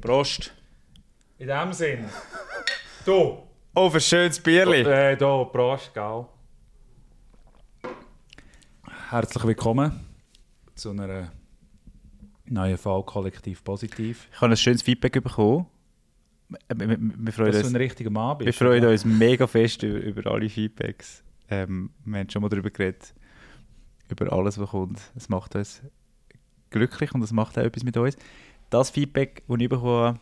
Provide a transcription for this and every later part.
Prost. In dem Sinn. Du. Oh, für ein schönes Bierli. Äh, da, Prost, gell. Herzlich willkommen zu einer neuen Folge Kollektiv Positiv. Ich habe ein schönes Feedback bekommen. Wir, wir, wir freuen, Dass du uns, ein richtiger Mann bist. wir freuen oder? uns mega fest über, über alle Feedbacks. Ähm, wir haben schon mal darüber geredet, über alles, was kommt. Es macht uns glücklich und es macht auch etwas mit uns. Das Feedback, das ich bekommen habe,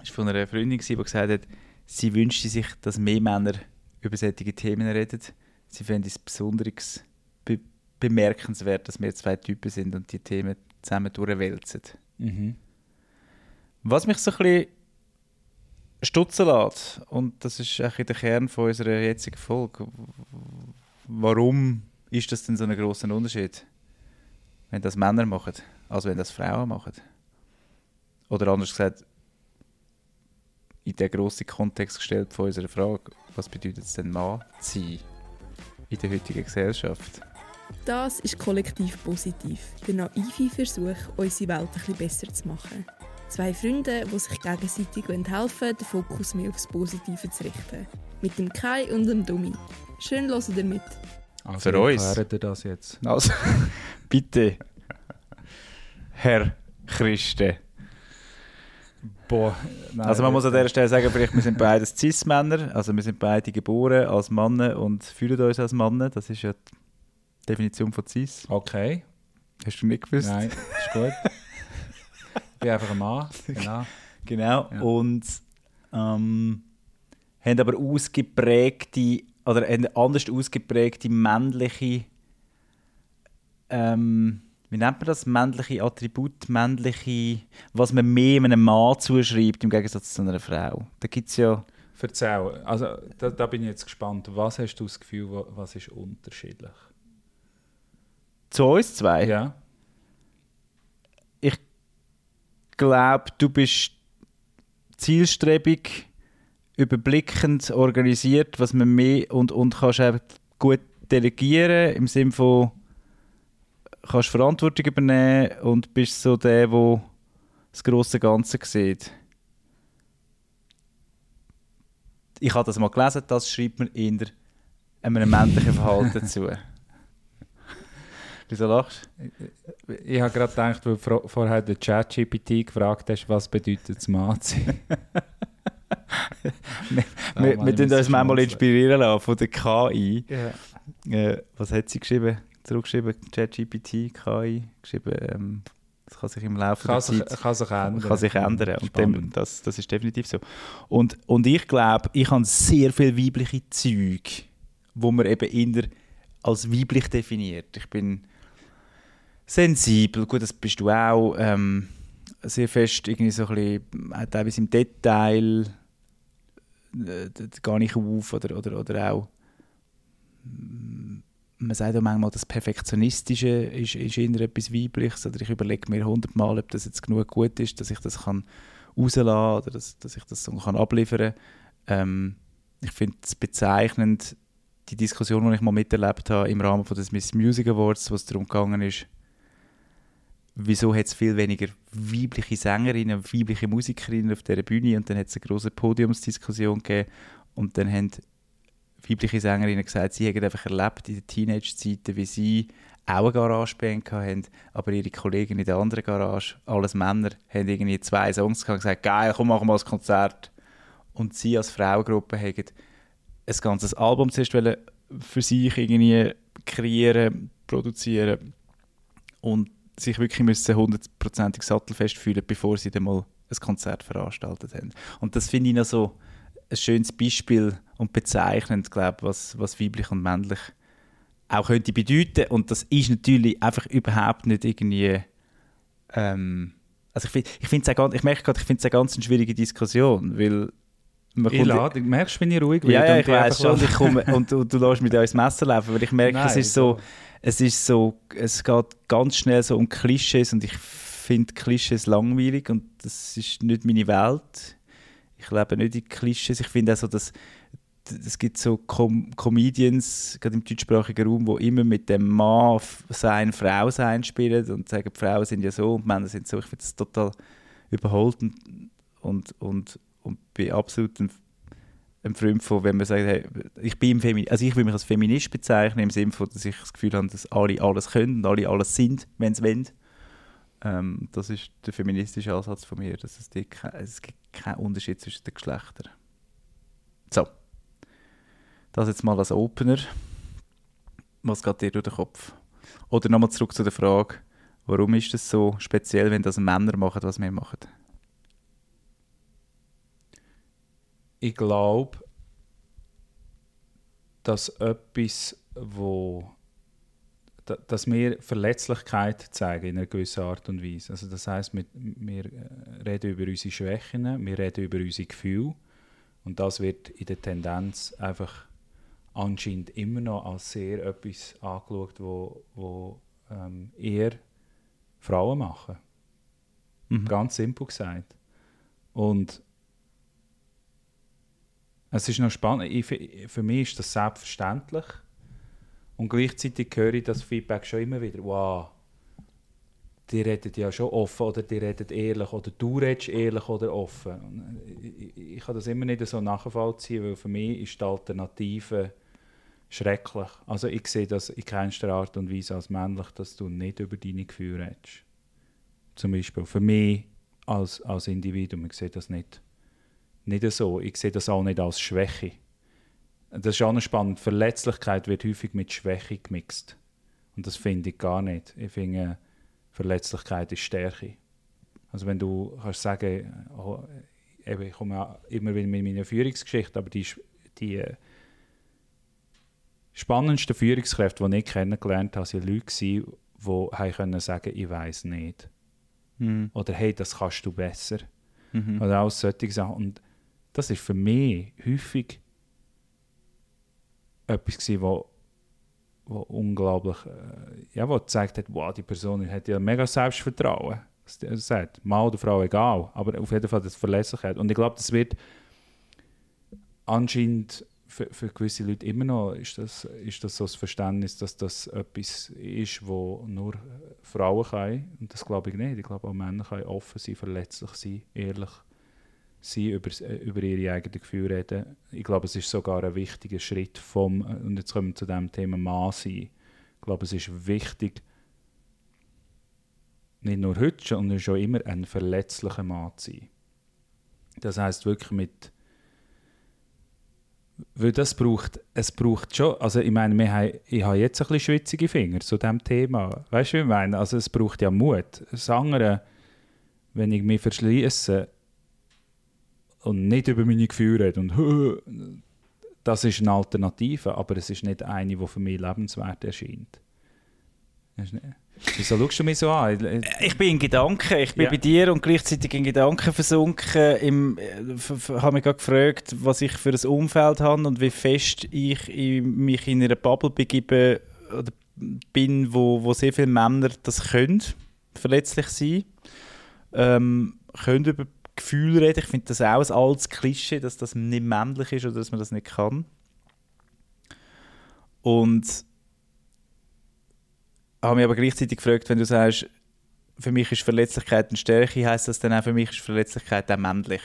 war von einer Freundin, die gesagt hat, sie wünschte sich, dass mehr Männer über solche Themen reden. Sie fände es besonders be bemerkenswert, dass wir zwei Typen sind und die Themen zusammen durchwälzen. Mhm. Was mich so ein bisschen stutzen lässt, und das ist eigentlich der Kern von unserer jetzigen Folge, warum ist das denn so ein grosser Unterschied, wenn das Männer machen, als wenn das Frauen machen? Oder anders gesagt, in den grossen Kontext gestellt von unserer Frage, was bedeutet es denn Mann zu sein in der heutigen Gesellschaft? Das ist kollektiv positiv. Der naive Versuch, unsere Welt ein bisschen besser zu machen. Zwei Freunde, die sich gegenseitig helfen wollen, den Fokus mehr aufs Positive zu richten. Mit dem Kai und dem Dummi. Schön hören ihr mit. Also, Für wie uns. erklärt ihr das jetzt? Also, bitte, Herr Christen. Boah, nein, Also man muss an dieser Stelle sagen, vielleicht wir sind beide Cis-Männer, also wir sind beide geboren als Männer und fühlen uns als Männer. Das ist ja die Definition von Cis. Okay. Hast du nicht gewusst? Nein, ist gut. ich bin einfach ein Mann. Genau. Genau. Ja. Und ähm, haben aber ausgeprägte oder haben anders ausgeprägte männliche ähm, wie nennt man das? Männliche Attribut, männliche, was man mehr einem Mann zuschreibt im Gegensatz zu einer Frau. Da gibt es ja Erzähl, also da, da bin ich jetzt gespannt. Was hast du das Gefühl, wa- was ist unterschiedlich? zu uns zwei. Ja. ich glaube, du bist zielstrebig, überblickend, organisiert, was man mehr und, und kannst auch gut delegieren im Sinne von kannst Verantwortung übernehmen und bist so der, der das große Ganze sieht. Ich habe das mal gelesen, das schreibt man in der, einem männlichen Verhalten zu. Wieso lachst du? Ich habe gerade gedacht, weil du vor- vorher den ChatGPT gefragt hast, was bedeutet es Mann sein? Wir, Ah, wir, wir ich uns manchmal inspirieren lassen von der KI. Ja. Äh, was hat sie geschrieben? Zurückgeschrieben, ChatGPT, KI, geschrieben, ähm, das kann sich im Laufe Kann, der sich, Zeit kann sich ändern. kann sich ändern. Und dem, das, das ist definitiv so. Und, und ich glaube, ich habe sehr viele weibliche Züge, wo man eben eher als weiblich definiert. Ich bin sensibel, gut, das bist du auch. Ähm, sehr fest irgendwie so ein bisschen, äh, teilweise im Detail äh, gar nicht auf oder, oder, oder auch man sagt auch manchmal, das Perfektionistische ist, ist eher etwas Weibliches oder ich überlege mir hundertmal, ob das jetzt genug gut ist, dass ich das kann rauslassen oder dass, dass ich das so kann abliefern kann. Ähm, ich finde es bezeichnend, die Diskussion, die ich mal miterlebt habe im Rahmen des Miss Music Awards, wo es darum gegangen ist, wieso hat es viel weniger weibliche Sängerinnen und weibliche Musikerinnen auf dieser Bühne und dann hat es eine große Podiumsdiskussion gegeben und dann haben weibliche Sängerinnen gesagt, sie hätten einfach erlebt in den Teenage-Zeiten, wie sie auch eine Garageband hatten, aber ihre Kollegen in der anderen Garage, alles Männer, haben irgendwie zwei Songs gehabt und gesagt, geil, komm, machen wir mal ein Konzert. Und sie als Frauengruppe haben ein ganzes Album zuerst für sich irgendwie kreieren, produzieren und sich wirklich müssen hundertprozentig sattelfest fühlen, bevor sie dann mal ein Konzert veranstaltet haben. Und das finde ich noch so ein schönes Beispiel und bezeichnend, glaube was, was weiblich und männlich auch könnte bedeuten. Und das ist natürlich einfach überhaupt nicht irgendwie ähm, also ich, find- ich, find's auch ganz, ich merke gerade, ich finde es eine ganz schwierige Diskussion, weil man Ich lade, merkst du, wenn ich ruhig ja, ja, und ich weiß schon, ich komme, und du, du lässt mich da ins Messer laufen, weil ich merke, es Nein, ist so, es ist so, es geht ganz schnell so um Klischees und ich finde Klischees langweilig und das ist nicht meine Welt. Ich lebe nicht in Klischees. Ich finde auch so, dass es gibt so Com Comedians, gerade im deutschsprachigen Raum, die immer mit dem Mann sein, Frau sein spielen und sagen, die Frauen sind ja so und Männer sind so. Ich finde das total überholt und und, und, und bin absolut ein, ein Freund von, wenn man sagt, hey, ich bin also ich will mich als Feminist bezeichnen, im Sinne von, dass ich das Gefühl habe, dass alle alles können und alle alles sind, wenn sie wollen. Ähm, das ist der feministische Ansatz von mir, dass es, die, es gibt keinen Unterschied zwischen den Geschlechtern. So. Das jetzt mal als Opener. Was geht dir durch den Kopf? Oder nochmal zurück zu der Frage, warum ist das so speziell, wenn das Männer machen, was wir machen? Ich glaube, dass etwas, wo dass wir Verletzlichkeit zeigen in einer gewissen Art und Weise. Also das heißt, wir, wir reden über unsere Schwächen, wir reden über unsere Gefühle und das wird in der Tendenz einfach anscheinend immer noch als sehr etwas angeschaut, wo, wo ähm, eher Frauen machen. Mhm. Ganz simpel gesagt. Und es ist noch spannend. Ich, für mich ist das selbstverständlich. Und gleichzeitig höre ich das Feedback schon immer wieder. Wow, die reden ja schon offen oder die reden ehrlich oder du redest ehrlich oder offen. Ich, ich, ich kann das immer nicht so nachvollziehen, weil für mich ist die Alternative schrecklich. Also ich sehe das in keinster Art und Weise als männlich, dass du nicht über deine Gefühle redest. Zum Beispiel für mich als, als Individuum, ich sehe das nicht, nicht so. Ich sehe das auch nicht als Schwäche. Das ist auch noch spannend. Verletzlichkeit wird häufig mit Schwäche gemixt. Und das finde ich gar nicht. Ich finde, Verletzlichkeit ist Stärke. Also wenn du kannst sagen, oh, ich komme immer wieder mit meiner Führungsgeschichte, aber die, die spannendsten Führungskräfte, die ich kennengelernt habe, waren Leute, die können sagen ich weiß nicht. Mhm. Oder «Hey, das kannst du besser.» mhm. Oder auch solche Sachen. Und das ist für mich häufig etwas gewesen, wo, wo unglaublich, äh, ja, wo gezeigt hat, wow, die Person hat ja mega Selbstvertrauen. Das sagt, Mann oder Frau, egal. Aber auf jeden Fall das Verlässlichkeit. Und ich glaube, das wird anscheinend für, für gewisse Leute immer noch ist das, ist das so das Verständnis, dass das etwas ist, wo nur Frauen können. Und das glaube ich nicht. Ich glaube, auch Männer können offen sein, verletzlich sein, ehrlich sein, über, über ihre eigenen Gefühle reden. Ich glaube, es ist sogar ein wichtiger Schritt vom, und jetzt kommen wir zu dem Thema Mann sein. Ich glaube, es ist wichtig, nicht nur heute, sondern schon immer ein verletzlicher Mann zu sein. Das heißt wirklich mit weil das braucht, es braucht schon, also ich meine, wir haben, ich habe jetzt ein bisschen schwitzige Finger zu diesem Thema. Weißt du, wie ich meine? Also es braucht ja Mut. Das andere, wenn ich mich verschließe und nicht über meine Gefühle rede und das ist eine Alternative, aber es ist nicht eine, die für mich lebenswert erscheint. Wieso schaust du mich so an? Äh, ich bin in Gedanken, ich bin ja. bei dir und gleichzeitig in Gedanken versunken. Im, äh, habe mich gerade gefragt, was ich für ein Umfeld habe und wie fest ich mich in einer Bubble begebe oder bin, wo, wo sehr viele Männer das können, verletzlich sein, ähm, können über Gefühle reden. Ich finde das auch ein altes Klischee, dass das nicht männlich ist oder dass man das nicht kann. Und habe mich aber gleichzeitig gefragt, wenn du sagst, für mich ist Verletzlichkeit eine Stärke, heißt das dann auch für mich ist Verletzlichkeit auch männlich?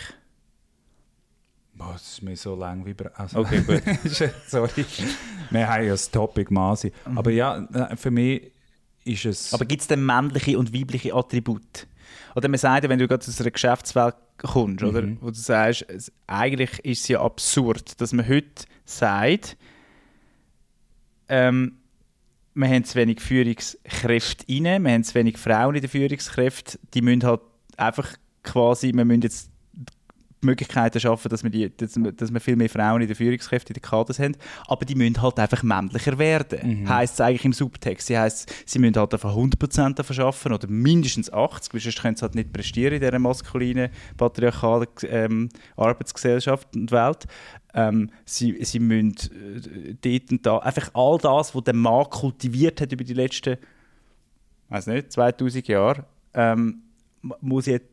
Boah, das ist mir so lang wie... Also, okay, gut. Sorry. Wir haben ja das Topic Masi. Mhm. Aber ja, für mich ist es... Aber gibt es denn männliche und weibliche Attribute? Oder man sagt wenn du gerade aus einer Geschäftswelt kommst, mhm. oder, wo du sagst, eigentlich ist es ja absurd, dass man heute sagt, ähm, wir haben zu wenig Führungskräfte rein, wir haben zu wenig Frauen in den Führungskräften, die müssen halt einfach quasi, wir müssen jetzt Möglichkeiten schaffen, dass wir, die, dass, wir viel mehr Frauen in den Führungskräften in den Kaders haben, aber die müssen halt einfach männlicher werden. Mhm. Heißt es eigentlich im Subtext. Sie heißt, sie müssen halt einfach 100% davon schaffen oder mindestens 80, weil sonst können sie halt nicht prestieren in dieser maskulinen, patriarchalen ähm, Arbeitsgesellschaft und Welt. Ähm, sie, sie müssen äh, dort und da, einfach all das, was der Mann kultiviert hat über die letzten, weiß nicht, 2000 Jahre, ähm, muss, jetzt,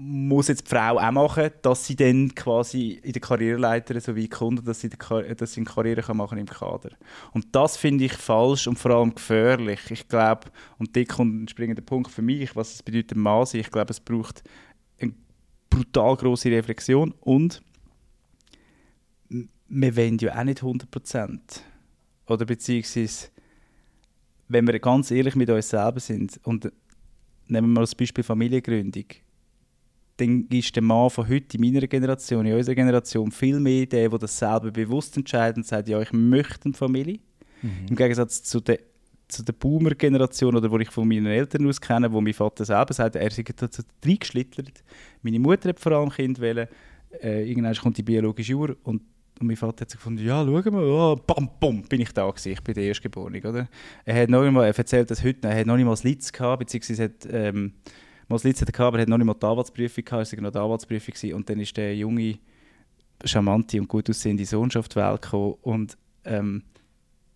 muss jetzt die Frau auch machen, dass sie dann quasi in der Karriereleiter so weit kommt, dass sie, dass sie eine Karriere kann machen im Kader. Und das finde ich falsch und vor allem gefährlich. Ich glaube, und da kommt ein springender Punkt für mich, was es bedeutet, Mann. Ich glaube, es braucht brutal große Reflexion und wir wollen ja auch nicht 100%. Oder beziehungsweise, wenn wir ganz ehrlich mit uns selber sind und nehmen wir mal das Beispiel Familiengründung, dann ist der Mann von heute in meiner Generation, in unserer Generation, viel mehr der, der das selber bewusst entscheidet und sagt, ja, ich möchte eine Familie. Im Gegensatz zu der, zu der Boomer-Generation, oder wo ich von meinen Eltern aus kenne, wo mein Vater selber sagt, er sei dazu reingeschlittert. Meine Mutter hat vor allem Kind wählen. Äh, irgendwann kommt die biologische Uhr und, und mein Vater hat so gefunden, ja, schauen wir, oh, bam, bam, bin ich da gewesen, ich bin der Erstgeborene, oder? Er hat noch nicht mal, er erzählt das heute, er hat noch nicht mal das Litz gehabt, beziehungsweise hat, ähm, mal das Litz hat er gehabt, aber er hat noch nicht mal die Anwaltsprüfung gehabt, es war noch die Anwaltsprüfung gewesen. und dann ist der junge, charmante und gut aussehende Sohn auf die Welt gekommen und ähm,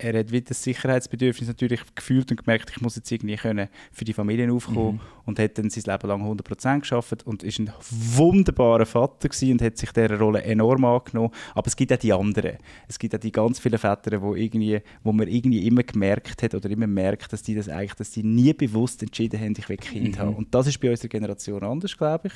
er hat wieder das Sicherheitsbedürfnis natürlich gefühlt und gemerkt, ich muss jetzt irgendwie können für die Familien aufkommen und hat dann sein Leben lang 100% geschafft und ist ein wunderbarer Vater gewesen und hat sich dieser Rolle enorm angenommen. Aber es gibt auch die anderen. Es gibt auch die ganz vielen Väter, wo, irgendwie, wo man irgendwie immer gemerkt hat oder immer merkt, dass die das eigentlich, dass die nie bewusst entschieden haben, ich will Kind haben. Und das ist bei unserer Generation anders, glaube ich.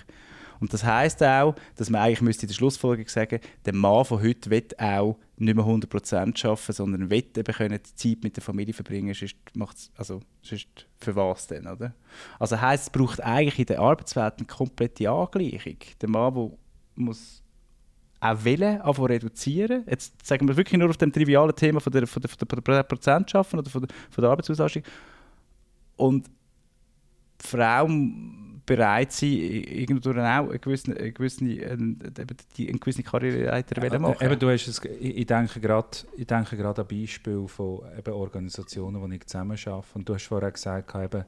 Und das heisst auch, dass man eigentlich müsste in der Schlussfolgerung sagen, der Mann von heute will auch nicht mehr 100% arbeiten, sondern will eben können die Zeit mit der Familie verbringen, sonst macht's, also sonst für was denn, oder? Also heisst, es braucht eigentlich in der Arbeitswelt eine komplette Angleichung. Der Mann, der muss auch wollen, anfangen reduzieren. Jetzt sagen wir wirklich nur auf dem trivialen Thema von der, von der, von der Prozent schaffen oder von der, von der Arbeitsauslastung. Und die Frau bereit sein, irgendwo auch eine gewisse, eine gewisse, eine, die, eine gewisse Karriereleiter Ja, ja, machen. Eben, du hast es, ich, ich denke gerade ich denke gerade an Beispiele von eben Organisationen, die ich zusammen arbeite. Und du hast vorher gesagt, eben,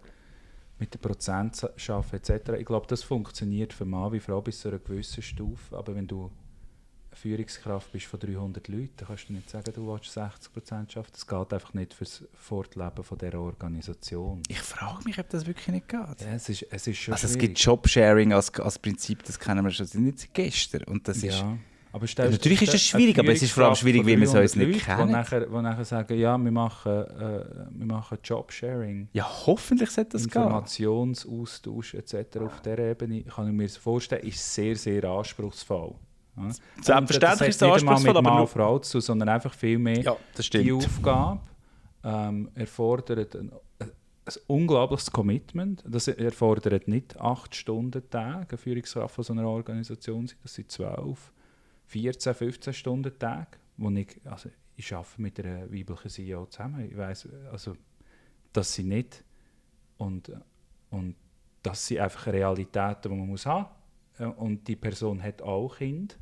mit den Prozent arbeiten etc. Ich glaube, das funktioniert für Mann wie Frau bis zu einer gewissen Stufe. Aber wenn du Führungskraft bist von 300 Leuten, dann kannst du nicht sagen, du willst 60 Prozent arbeiten. Das geht einfach nicht fürs Fortleben von dieser Organisation. Ich frage mich, ob das wirklich nicht geht. Ja, es ist, es ist schon Also es schwierig. gibt Jobsharing als, als Prinzip, das kennen wir schon nicht seit gestern. Und das ist, ja. Aber stell- Natürlich ist es schwierig, aber es ist vor allem schwierig, wie wir es uns 300 nicht Leute, kennen. Die nachher, die nachher sagen, ja, wir machen, äh, wir machen Jobsharing. ja, hoffentlich sollte das gehen. Informationsaustausch etc. auf dieser Ebene, kann ich mir vorstellen, ist sehr, sehr anspruchsvoll. Selbstverständlich ist nicht anspruchsvoll, einmal aber nur- Frau zu, sondern einfach viel mehr Ja, das die. Aufgabe ähm, erfordert ein, ein unglaubliches Commitment. Das erfordert nicht acht Stunden Tage, eine Führungskraft von so einer Organisation, das sind zwölf, 14, 15 Stunden Tage, wo ich, also ich arbeite mit einer weiblichen CEO zusammen, ich weiss, also, dass sie nicht und, und das sind einfach Realitäten, die man muss haben. Äh, und die Person hat auch Kind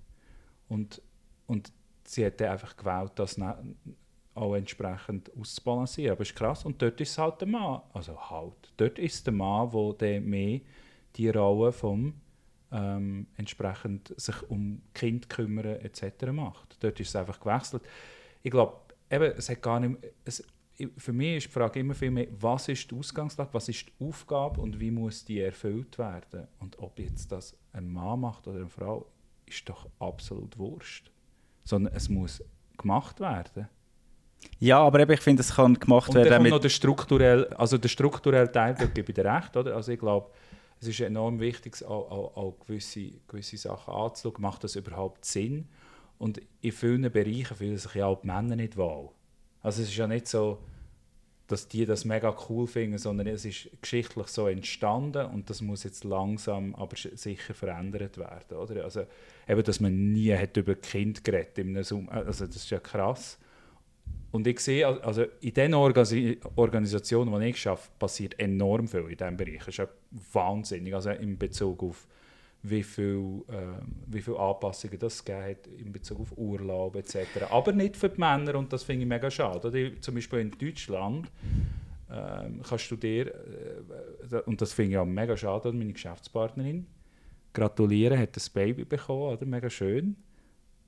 und, und sie hat dann einfach gewählt, das na- auch entsprechend auszubalancieren. Aber es ist krass. Und dort ist es halt der Mann. Also halt. Dort ist der Mann, der dann mehr die Rolle vom ähm, entsprechend sich um Kind kümmern etc. macht. Dort ist es einfach gewechselt. Ich glaube, es hat gar nicht es, für mich ist die Frage immer viel mehr, was ist die Ausgangslage, was ist die Aufgabe und wie muss die erfüllt werden. Und ob jetzt das ein Mann macht oder eine Frau, ist doch absolut wurscht. Sondern es muss gemacht werden. Ja, aber eben, ich finde, es kann gemacht Und dann werden kommt mit... noch der strukturelle, also der strukturelle Teil, da gebe ich dir recht, oder? Also ich glaube, es ist enorm wichtig, auch, auch, auch gewisse, gewisse Sachen anzuschauen. Macht das überhaupt Sinn? Und in vielen Bereichen fühlen sich ja auch die Männer nicht wohl. Also es ist ja nicht so, dass die das mega cool finden, sondern es ist geschichtlich so entstanden und das muss jetzt langsam, aber sicher verändert werden, oder? Also eben, dass man nie hat über Kind geredet Zoom, also das ist ja krass. Und ich sehe, al- also in den Organis Organisationen, die ich arbeite, passiert enorm viel in diesem Bereich. Das ist ja wahnsinnig, also in Bezug auf wie viel, ähm, wie viel Anpassungen das gegeben in Bezug auf Urlaub etc. Aber nicht für die Männer und das finde ich mega schade. Oder? Zum Beispiel in Deutschland ähm, kannst du dir, äh, und das finde ich auch mega schade, meine Geschäftspartnerin, gratulieren, hat ein Baby bekommen, oder? mega schön.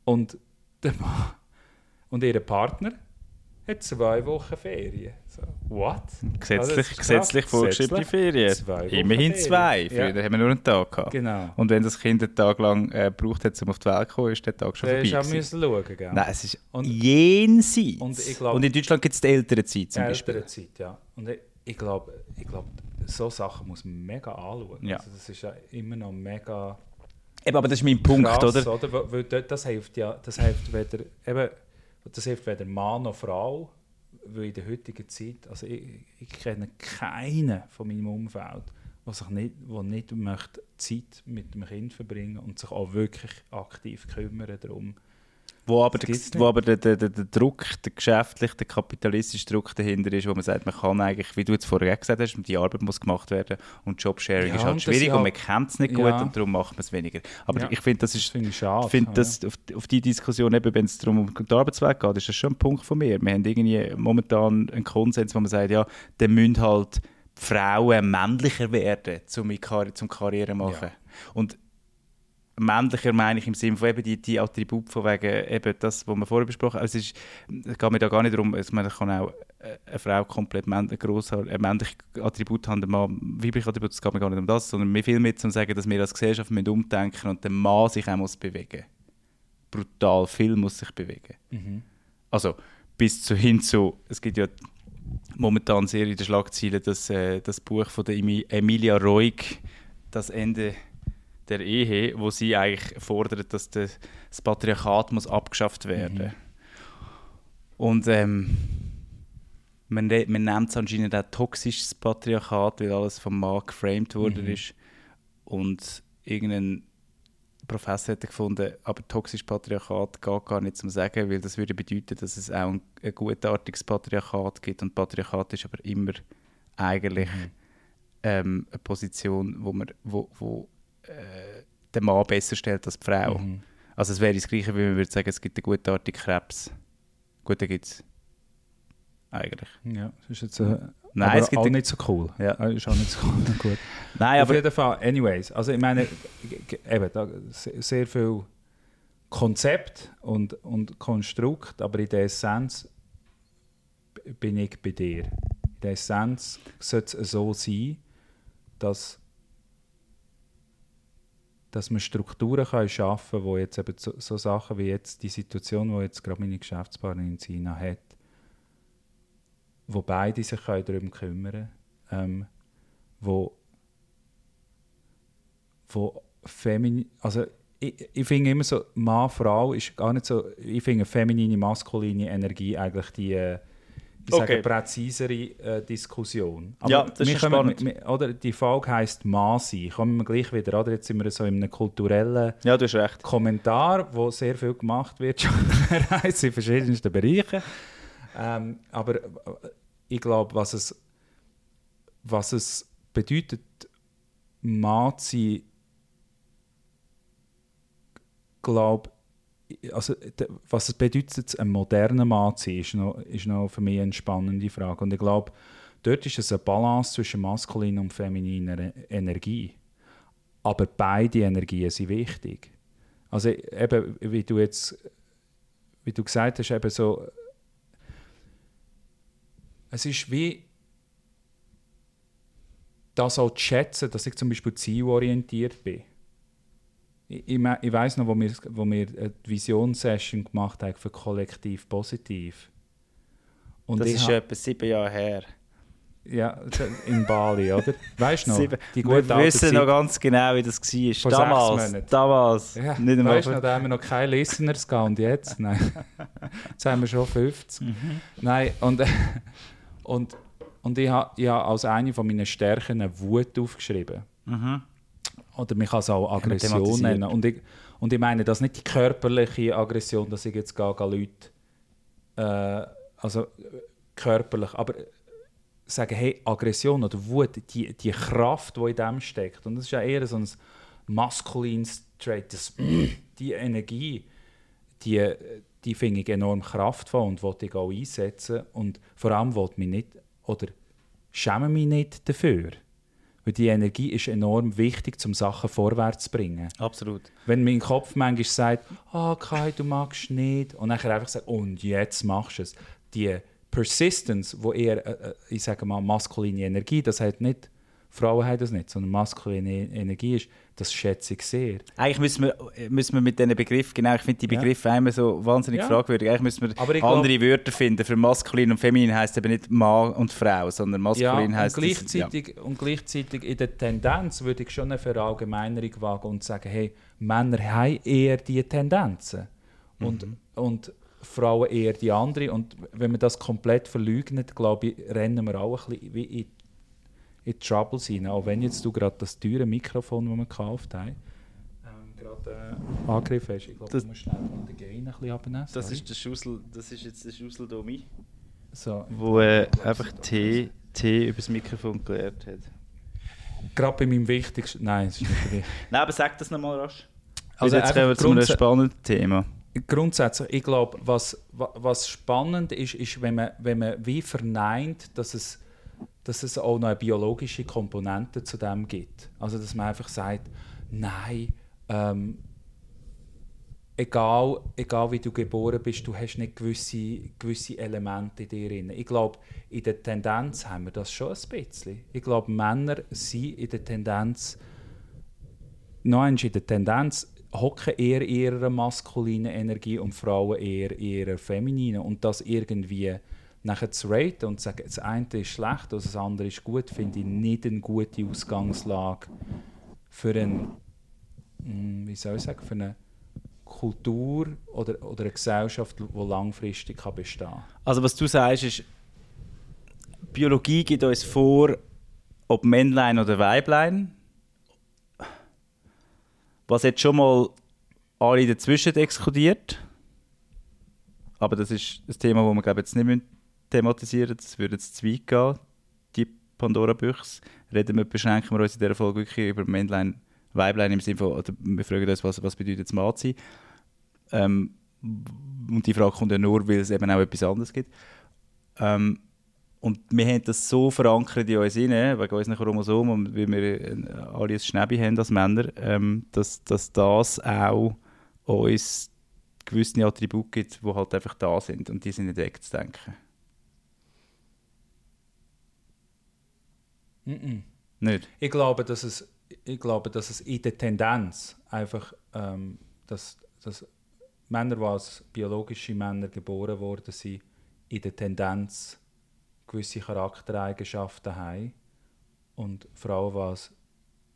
Und, der Mann, und ihr Partner hat zwei Wochen Ferien. So, what? Gesetzlich, Also, ist gesetzlich vorgeschriebene Ferien. zwei Immerhin Ferien. zwei. Früher Ja. haben wir nur einen Tag gehabt. Genau. Und wenn das Kind einen Tag lang äh, gebraucht hat, um auf die Welt zu kommen, ist der Tag schon Da vorbei. du auch schauen, gell? Nein, es ist Und- jenseits. und ich glaub- und in Deutschland gibt es die ältere Zeit zum Beispiel. ältere Zeit, ja. Und ich, glaube, ich glaub, so Sachen muss man mega anschauen. Ja. Also das ist ja immer noch mega Eben, aber das ist mein Punkt, krass, oder? oder? Weil- Weil das hilft ja, das hilft weder, eben, das hilft weder Mann noch Frau, weil in der heutigen Zeit, also ich, ich kenne keinen von meinem Umfeld, der nicht, der nicht möchte Zeit mit dem Kind verbringen und sich auch wirklich aktiv kümmern darum. Wo aber, Das der, wo aber der, der, der, der Druck, der geschäftliche, der kapitalistische Druck dahinter ist, wo man sagt, man kann eigentlich, wie du jetzt vorher gesagt hast, die Arbeit muss gemacht werden und Jobsharing Ja, ist halt das schwierig und man kennt es nicht gut Ja. und darum macht man es weniger. Aber Ja. ich finde, das Das ist ich schade. Ich finde, ja. dass auf, auf die Diskussion, eben, wenn es darum um die Arbeitswelt geht, ist das schon ein Punkt von mir. Wir haben irgendwie momentan einen Konsens, wo man sagt, ja, dann müssen halt Frauen männlicher werden, um in Karri zum Karriere machen. Und männlicher meine ich im Sinne von eben die, die Attribute von wegen eben das, was wir vorher besprochen haben. Also es, ist, es geht mir da gar nicht darum, also man kann auch äh, eine Frau komplett männ ein ein männliches Attribut haben, der Mann weibliche Attribut, es geht mir gar nicht um das, sondern mir viel mit zu sagen, dass wir als Gesellschaft müssen umdenken und der Mann sich auch muss bewegen. Brutal viel muss sich bewegen. Mhm. Also bis zu hin zu, es gibt ja momentan sehr in den Schlagzeilen das, äh, das Buch von der Emi- Emilia Roig, das Ende der Ehe, wo sie eigentlich fordert, dass das Patriarchat muss abgeschafft werden. Mhm. Und ähm, man, man nennt es anscheinend auch toxisches Patriarchat, weil alles vom Mann geframed worden Mhm. ist. Und irgendein Professor hat gefunden, aber toxisches Patriarchat geht gar nicht zum Sagen, weil das würde bedeuten, dass es auch ein, ein gutartiges Patriarchat gibt. Und Patriarchat ist aber immer eigentlich Mhm. ähm, eine Position, wo, man, wo, wo äh, der Mann besser stellt als die Frau. Mhm. Also es wäre das Gleiche, wie man würde sagen, es gibt einen gutartigen Krebs. Gut, den gibt es eigentlich. Ja, das ist jetzt äh, Nein, aber es gibt auch den- nicht so cool. Ja. Ist auch nicht so cool. Gut. Nein, Auf aber jeden Fall, anyways. Also ich meine, eben, da, se- sehr viel Konzept und, und Konstrukt, aber in der Essenz bin ich bei dir. In der Essenz sollte es so sein, dass, dass man Strukturen kann schaffen kann, wo jetzt eben so, so Sachen wie jetzt die Situation, wo jetzt gerade meine Geschäftspartnerin Sina hat, wo beide sich darum kümmern ähm, wo wo feminin also ich, ich finde immer so Mann Frau ist gar nicht so ich finde feminine maskuline Energie eigentlich die äh, ich Okay. sage präzisere äh, Diskussion Ja, das ist spannend. wir- oder die Folge heisst Mann sein kommen wir gleich wieder oder jetzt sind wir so in einem kulturellen ja, du hast recht. Kommentar, wo sehr viel gemacht wird, schon in verschiedensten Bereichen. Ähm, aber äh, ich glaube, was es, was es bedeutet, sein, glaube also, was es bedeutet, ein moderner Mann zu sein, ist noch, ist noch für mich eine spannende Frage. Und ich glaube, dort ist es eine Balance zwischen maskuliner und femininer E- Energie. Aber beide Energien sind wichtig. Also eben, wie du jetzt, wie du gesagt hast, eben so, es ist wie das auch zu schätzen, dass ich zum Beispiel zielorientiert bin. Ich, ich, weiss noch, wo wir, wo wir eine Visionssession gemacht haben für Kollektiv Positiv. Und das ist ha- etwa sieben Jahre her. ja, in Bali, oder? Weißt du noch? Sieben. Die Wir gute alte wissen noch ganz genau, wie das war. Damals, damals. Ja, Nicht weißt du noch, da haben wir noch keine Listeners gehabt und jetzt? Nein. jetzt haben wir schon 50. Mhm. Nein, und, und, und ich habe ha als eine von meinen Stärken eine Wut aufgeschrieben. Mhm. Oder man kann es auch Aggression nennen. Und ich, und ich meine das nicht die körperliche Aggression, dass ich jetzt gehe Leute, äh, also körperlich, aber sagen, hey, Aggression oder Wut, die, die Kraft, die in dem steckt, und das ist ja eher so ein maskulines Trait, das, die Energie, die, die finde ich enorm kraftvoll und will ich auch einsetzen und vor allem will mich nicht, oder schäme mich nicht dafür. Weil die Energie ist enorm wichtig, um Sachen vorwärts zu bringen. Absolut. Wenn mein Kopf manchmal sagt, ah, Kai, du magst nicht, und dann einfach sagt, und jetzt machst du es. Die Persistence, wo eher, äh, äh, ich sage mal, maskuline Energie, das hat nicht, Frauen haben das nicht, sondern maskuline Energie ist, Das schätze ich sehr. Eigentlich müssen wir, müssen wir mit diesen Begriffen, genau, ich finde die Ja. Begriffe immer so wahnsinnig Ja. fragwürdig. Eigentlich müssen wir andere Wörter finden. Für maskulin und feminin heisst eben nicht Mann und Frau, sondern Ja, maskulin und heisst es- gleichzeitig, und gleichzeitig in der Tendenz würde ich schon eine Verallgemeinerung wagen und sagen, hey, Männer haben eher diese Tendenzen und, Mhm. und Frauen eher die andere. Und wenn man das komplett verleugnet, glaube ich, rennen wir auch ein bisschen wie in, in Troubles rein. Auch wenn jetzt du gerade das teure Mikrofon, das wir gekauft haben, ähm, gerade äh, angegriffen hast. Ich glaube, Das- du musst schnell mal den Gain ein bisschen abnehmen. Das sorry. ist, der Schussel, das ist jetzt der Schussel Domi, so. wo äh, einfach Tee, Tee über das Mikrofon gelehrt hat. Gerade bei meinem wichtigsten... Nein, es ist nicht der wichtigste. Nein, aber sag das nochmal rasch. Also jetzt kommen wir zu einem spannenden Thema. Grundsätzlich, ich glaube, was, wa- was spannend ist, ist, wenn man, wenn man wie verneint, dass es, dass es auch noch eine biologische Komponente zu dem gibt. Also, dass man einfach sagt, nein, ähm, egal, egal wie du geboren bist, du hast nicht gewisse, gewisse Elemente in dir drin. Ich glaube, in der Tendenz haben wir das schon ein bisschen. Ich glaube, Männer sind in der Tendenz noch in der Tendenz hocken eher in ihrer maskulinen Energie und Frauen eher in ihrer femininen. Und das irgendwie nachher zu raten und zu sagen, das eine ist schlecht und das andere ist gut, finde ich nicht eine gute Ausgangslage für eine, mm, wie soll ich sagen, für eine Kultur oder, oder eine Gesellschaft, die langfristig kann bestehen kann. Also was du sagst ist, Biologie gibt uns vor, ob Männlein oder Weiblein. Was jetzt schon mal alle dazwischen exkludiert. Aber das ist ein Thema, das wir glaube ich, jetzt nicht thematisieren. Das würde jetzt zu weit gehen, die Pandora-Büchse. Reden wir, beschränken wir uns in dieser Folge wirklich über Männlein, Weiblein im Sinne von, oder wir fragen uns, was, was bedeutet das Mann? Ähm, und die Frage kommt ja nur, weil es eben auch etwas anderes gibt. Ähm, und wir haben das so verankert in uns rein, wegen unseren Chromosomen und weil wir äh, alle ein Schnäbi haben als Männer, ähm, dass, dass das auch uns gewisse Attribute gibt, die halt einfach da sind und die sind nicht wegzudenken. Mm Nicht? Ich glaube, dass es, ich glaube, dass es in der Tendenz einfach, ähm, dass, dass Männer, die als biologische Männer geboren worden sind, in der Tendenz gewisse Charaktereigenschaften haben und Frauen, die als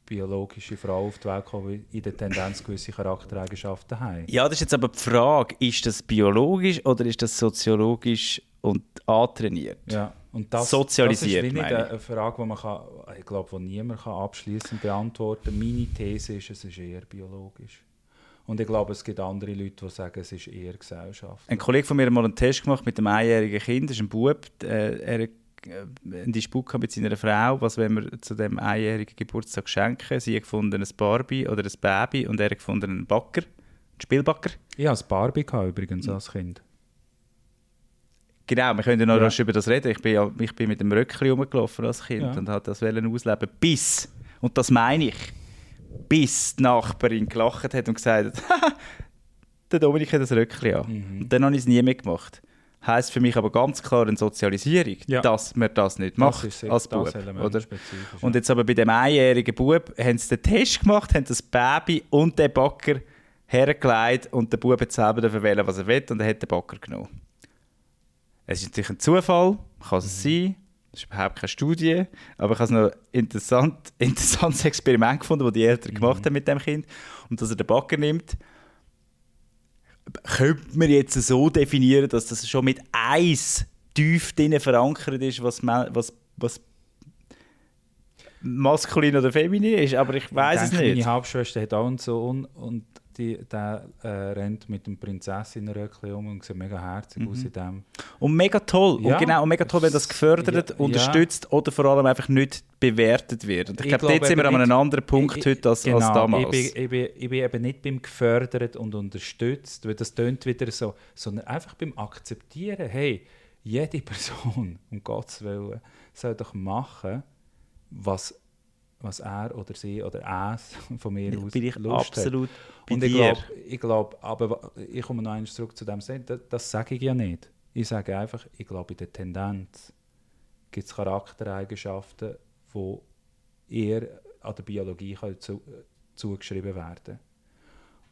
biologische Frau auf die Welt kommen, in der Tendenz gewisse Charaktereigenschaften haben. Ja, das ist jetzt aber die Frage, ist das biologisch oder ist das soziologisch und antrainiert? Ja, und das, Sozialisiert, das ist meine eine, Frage, die man kann, ich glaube, die niemand kann abschließend beantworten kann. Meine These ist, es ist eher biologisch. Und ich glaube, es gibt andere Leute, die sagen, es ist eher Gesellschaft. Ein Kollege von mir hat mal einen Test gemacht mit einem einjährigen Kind, das ist ein Bub, äh, er hat äh, einen Disput mit seiner Frau, was wenn wir zu dem einjährigen Geburtstag schenken. Sie hat gefunden ein Barbie oder ein Baby und er hat gefunden einen Backer, einen Spielbacker. Ich hatte ein Barbie gehabt, übrigens als Kind. Genau, wir können ja noch Ja. rasch über das reden. Ich bin, ja, ich bin mit dem Röckli rumgelaufen als Kind Ja. und hat das ausleben bis, und das meine ich, bis die Nachbarin gelacht hat und gesagt hat, «Haha, der Dominik hat das Röckli an. Mhm. Und dann habe ich es nie mehr gemacht. Heißt für mich aber ganz klar eine Sozialisierung, Ja. dass man das nicht Das macht sehr- als das Bub. Oder? Und jetzt aber bei dem einjährigen Bub haben sie den Test gemacht, haben das Baby und den Backer hergelegt und der Bub hat selber wählen, was er will und er hat den Backer genommen. Es ist natürlich ein Zufall, kann es sein, das ist überhaupt keine Studie, aber ich habe es noch interessant, interessantes Experiment gefunden, das die Eltern gemacht haben mit dem Kind. Und dass er den Backer nimmt, könnte man jetzt so definieren, dass das schon mit Eis tief drin verankert ist, was, was, was maskulin oder feminin ist, aber ich weiß es nicht. Meine Halbschwester hat auch einen Sohn und die, der äh, rennt mit dem Prinzessinnenröckchen um und sieht mega herzig aus in dem. Und mega toll. Ja. Und genau, und mega toll, wenn das gefördert, Ja, unterstützt oder vor allem einfach nicht bewertet wird. Und ich, Ich glaube, glaube dort sind wir an einem anderen Punkt Ich- heute als, genau, als damals. Ich bin, ich, bin, ich bin eben nicht beim gefördert und unterstützt, weil das tönt wieder so, sondern einfach beim Akzeptieren. Hey, jede Person, um Gottes Willen, soll doch machen, was, was er oder sie oder es von mir aus bin ich Lust hat. absolut bei Und ich glaube, ich glaub, aber ich komme noch einmal zurück zu dem, das, das sage ich ja nicht. Ich sage einfach, ich glaube, in der Tendenz gibt es Charaktereigenschaften, die eher an der Biologie können zu, zugeschrieben werden.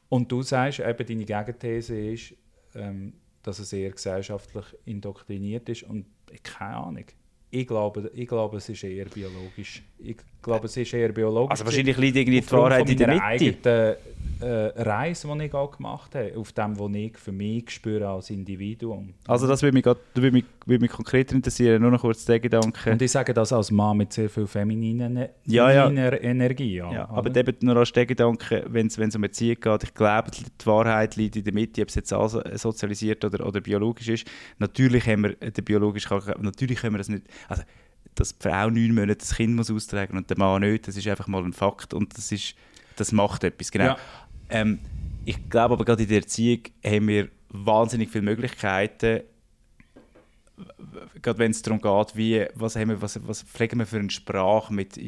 Und du sagst, eben deine Gegenthese ist, ähm, dass es eher gesellschaftlich indoktriniert ist und keine Ahnung. Ich glaube, ich glaube, es ist eher biologisch. Ich glaube, es ist eher biologisch. Also wahrscheinlich liegt irgendwie die Wahrheit in der Mitte. eigenen äh, Reise, die ich auch gemacht habe, auf dem, was ich für mich spüre als Individuum. Also das würde mich, grad- würde mich, würde mich konkreter interessieren, nur noch kurz der Gedanke. Und ich sage das als Mann mit sehr viel femininer, Ja, ja. femininer Energie. Ja, Ja, aber eben nur als der Gedanke, wenn es um Erziehung geht, ich glaube, die Wahrheit liegt in der Mitte, ob es jetzt also sozialisiert oder, oder biologisch ist. Natürlich haben wir den biologischen natürlich können wir das nicht, also dass die Frau neun Monate das Kind muss austragen und der Mann nicht, das ist einfach mal ein Fakt und das ist, das macht etwas, genau. Ja. Ähm, ich glaube aber gerade in der Erziehung haben wir wahnsinnig viele Möglichkeiten, gerade wenn es darum geht, wie, was, haben wir, was, was pflegen wir für eine Sprache mit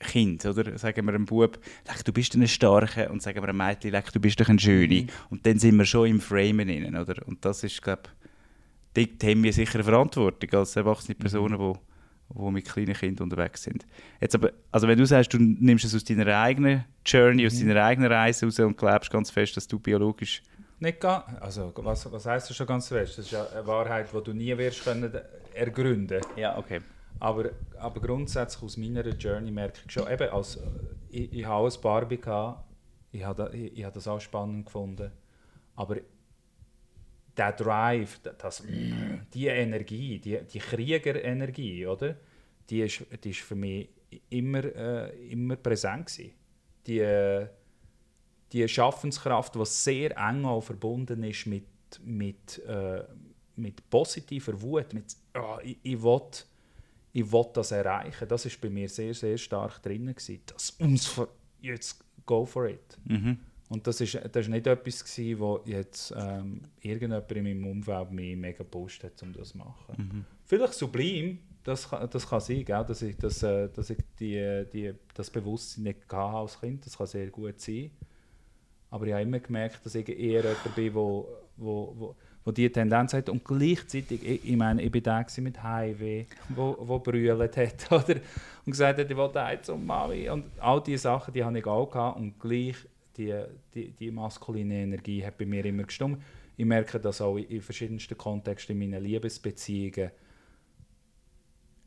Kind, oder? Sagen wir einem Bub, «Leck, du bist ein Starker» und sagen wir einem Mädchen, «Leck, du bist doch ein Schöne». Und dann sind wir schon im Frame drin, oder? Und das ist, glaube ich, dort haben wir sicher eine Verantwortung als erwachsene Personen, die wo mit kleinen Kindern unterwegs sind. Jetzt aber, also wenn du sagst, du nimmst es aus deiner eigenen Journey, aus deiner eigenen Reise raus und glaubst ganz fest, dass du biologisch Nicht ga also, was, was heisst das schon ganz fest? Das ist ja eine Wahrheit, die du nie wirst können ergründen Ja, okay. aber, aber grundsätzlich aus meiner Journey merke ich schon, eben als, ich, ich habe ein Barbie gehabt, ich habe, ich, ich habe das auch spannend gefunden, aber der Drive, das, die Energie, die, die Kriegerenergie, oder? Die ist, die ist für mich immer, äh, immer präsent gewesen. Die, äh, die Schaffenskraft, die sehr eng auch verbunden ist mit, mit, äh, mit positiver Wut, mit «Ah, ich, ich will, ich will das erreichen, das ist bei mir sehr, sehr stark drin gewesen. Das jetzt go for it. Mhm. Und das ist, das ist nicht etwas gewesen, wo jetzt ähm, irgendjemand in meinem Umfeld mich mega gepusht hat, um das zu machen. Mhm. Vielleicht sublim, das kann, das kann sein, gell? Dass, ich, dass, äh, dass ich die, die, das Bewusstsein nicht hatte als Kind, das kann sehr gut sein. Aber ich habe immer gemerkt, dass ich eher jemand bin, wo, wo, wo, wo diese Tendenz hat. Und gleichzeitig, ich, ich meine, ich war der mit Heimweh, wo, wo brüllt hat, oder? Und gesagt hat, ich will heim zum Mami. Und all diese Sachen, die habe ich auch gehabt. Und gleich, die, die, die maskuline Energie hat bei mir immer gestimmt. Ich merke das auch in, verschiedensten Kontexten in meinen Liebesbeziehungen.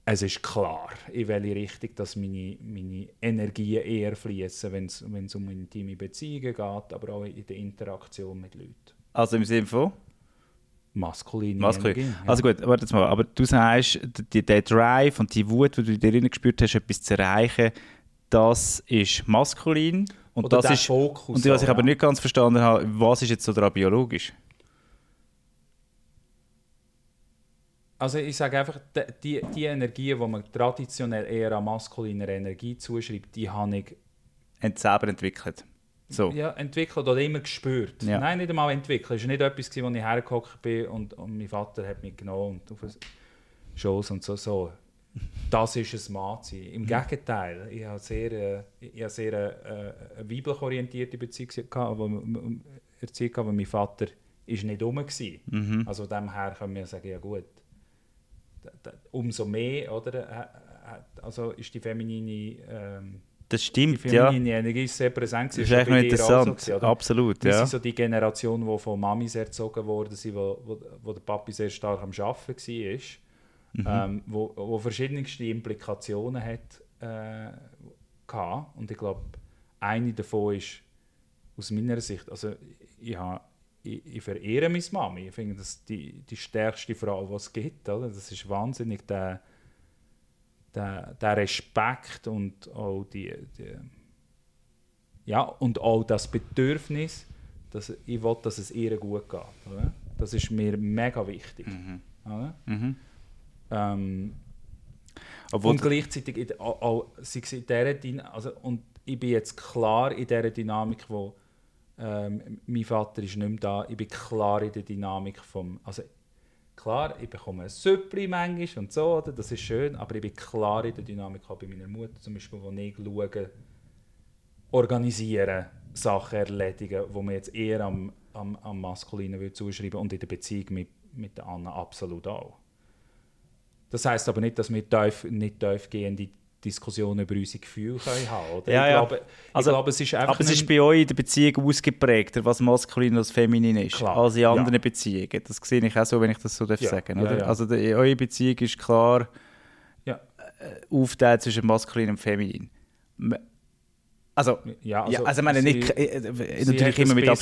Es ist klar, in welche Richtung dass meine, meine Energien eher fließen, wenn es um intime Beziehungen geht, aber auch in der Interaktion mit Leuten. Also im Sinne von? Maskuline Maskulin. Energie. ja. Also gut, warte mal. Aber du sagst, die, der Drive und die Wut, die du in dir gespürt hast, etwas zu erreichen, das ist maskulin. Und Oder das ist, Fokus und was ich aber nicht ganz verstanden habe, was ist jetzt so daran biologisch? Also ich sage einfach, die, die Energie, die man traditionell eher an maskuliner Energie zuschreibt, die habe ich selber entwickelt. So. ja, entwickelt oder immer gespürt. Ja. Nein, nicht einmal entwickelt. Es war nicht etwas, wo ich hergehockt bin und, und mein Vater hat mich genommen und auf eine Schoß und so. so. Das ist ein Mann sein. Mhm. Im Gegenteil, ich habe sehr, äh, ich habe sehr äh, eine weiblich orientierte Beziehung gehabt, wo, Erziehung gehabt, weil mein Vater ist nicht rum war. Mhm. Also dem her können wir sagen, ja gut, umso mehr, oder, äh, also ist die feminine, ähm, Das die stimmt, ja. feminine Energie sehr präsent. Das ist echt so interessant. oder? Absolut, Wir ja. sind so die Generation, die von Mamis erzogen worden sind, wo, wo, wo der Papi sehr stark am Arbeiten war, Mhm. ähm, wo, wo verschiedenste Implikationen hat, äh, gehabt. Und ich glaube, eine davon ist aus meiner Sicht, also ich, ich, ich verehre meine Mami. Ich finde, das ist die, die stärkste Frau, die es gibt. Oder? Das ist wahnsinnig der, der, der Respekt und auch die, die ja, und auch das Bedürfnis, dass ich will, dass es ihr gut geht. Oder? Das ist mir mega wichtig. Oder? Mhm. Ähm, und gleichzeitig in, auch, auch, in dieser Dyna also, und ich bin jetzt klar in dieser Dynamik, wo ähm, mein Vater ist nicht mehr da, ich bin klar in der Dynamik vom, also klar, ich bekomme ein Süppli manchmal und so, oder? das ist schön, aber ich bin klar in der Dynamik auch bei meiner Mutter, zum Beispiel, wo ich schaue, organisieren, Sachen erledigen, wo man jetzt eher am, am, am Maskulinen würde zuschreiben und in der Beziehung mit, mit der Anna absolut auch. Das heißt aber nicht, dass wir tief, nicht tiefgehende Diskussionen über unsere Gefühle können haben oder? Ja, ich, ja. glaube, Also, ich glaube, es ist einfach Aber es ist bei euch in der Beziehung ausgeprägter, was maskulin und was feminin ist, Klar, als in anderen ja. Beziehungen. Das sehe ich auch so, wenn ich das so darf Ja, sagen oder? Also die, eure Beziehung ist klar Ja. äh, aufgeteilt zwischen maskulin und feminin. Also, ja, also ich meine, sie- nicht, äh, äh, natürlich immer mit Nein,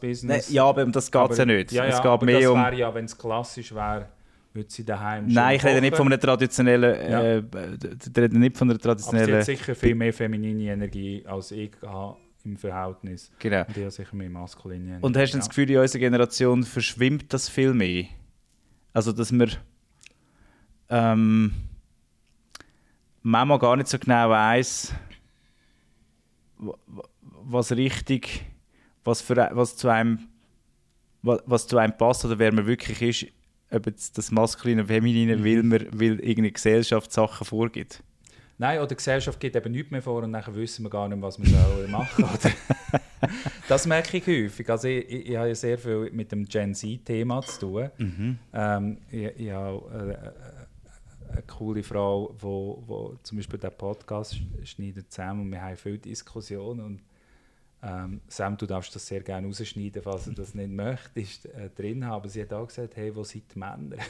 Business. ja, aber um das geht es ja nicht. Es geht aber mehr das um... wäre ja, wenn es klassisch wäre, würde sie daheim Nein, ich rede nicht von einer traditionellen... Ja. Äh, ich rede nicht von einer Aber sie traditionellen... hat sicher viel mehr feminine Energie als ich habe im Verhältnis. Genau. Und ich habe sicher mehr maskuline Energie. Und hast du das ja. Gefühl, in unserer Generation verschwimmt das viel mehr? Also, dass man ähm, manchmal gar nicht so genau weiß, was richtig, was, für, was, zu einem, was, was zu einem passt oder wer man wirklich ist, ob jetzt das Maskuline und Feminine, Mhm. weil man weil irgendeine Gesellschaft Sachen vorgibt. Nein, oder die Gesellschaft gibt eben nichts mehr vor und dann wissen wir gar nicht, was wir sollen machen oder? Das merke ich häufig. Also ich, ich, ich habe ja sehr viel mit dem Gen Z-Thema zu tun. Mhm. Ähm, ich, ich habe äh, eine coole Frau, die wo, wo zum Beispiel den Podcast sch- schneidet zusammen und wir haben viele Diskussionen und ähm, Sam, du darfst das sehr gerne rausschneiden, falls du das nicht möchtest, äh, drin haben. Aber sie hat auch gesagt, hey, wo sind die Männer?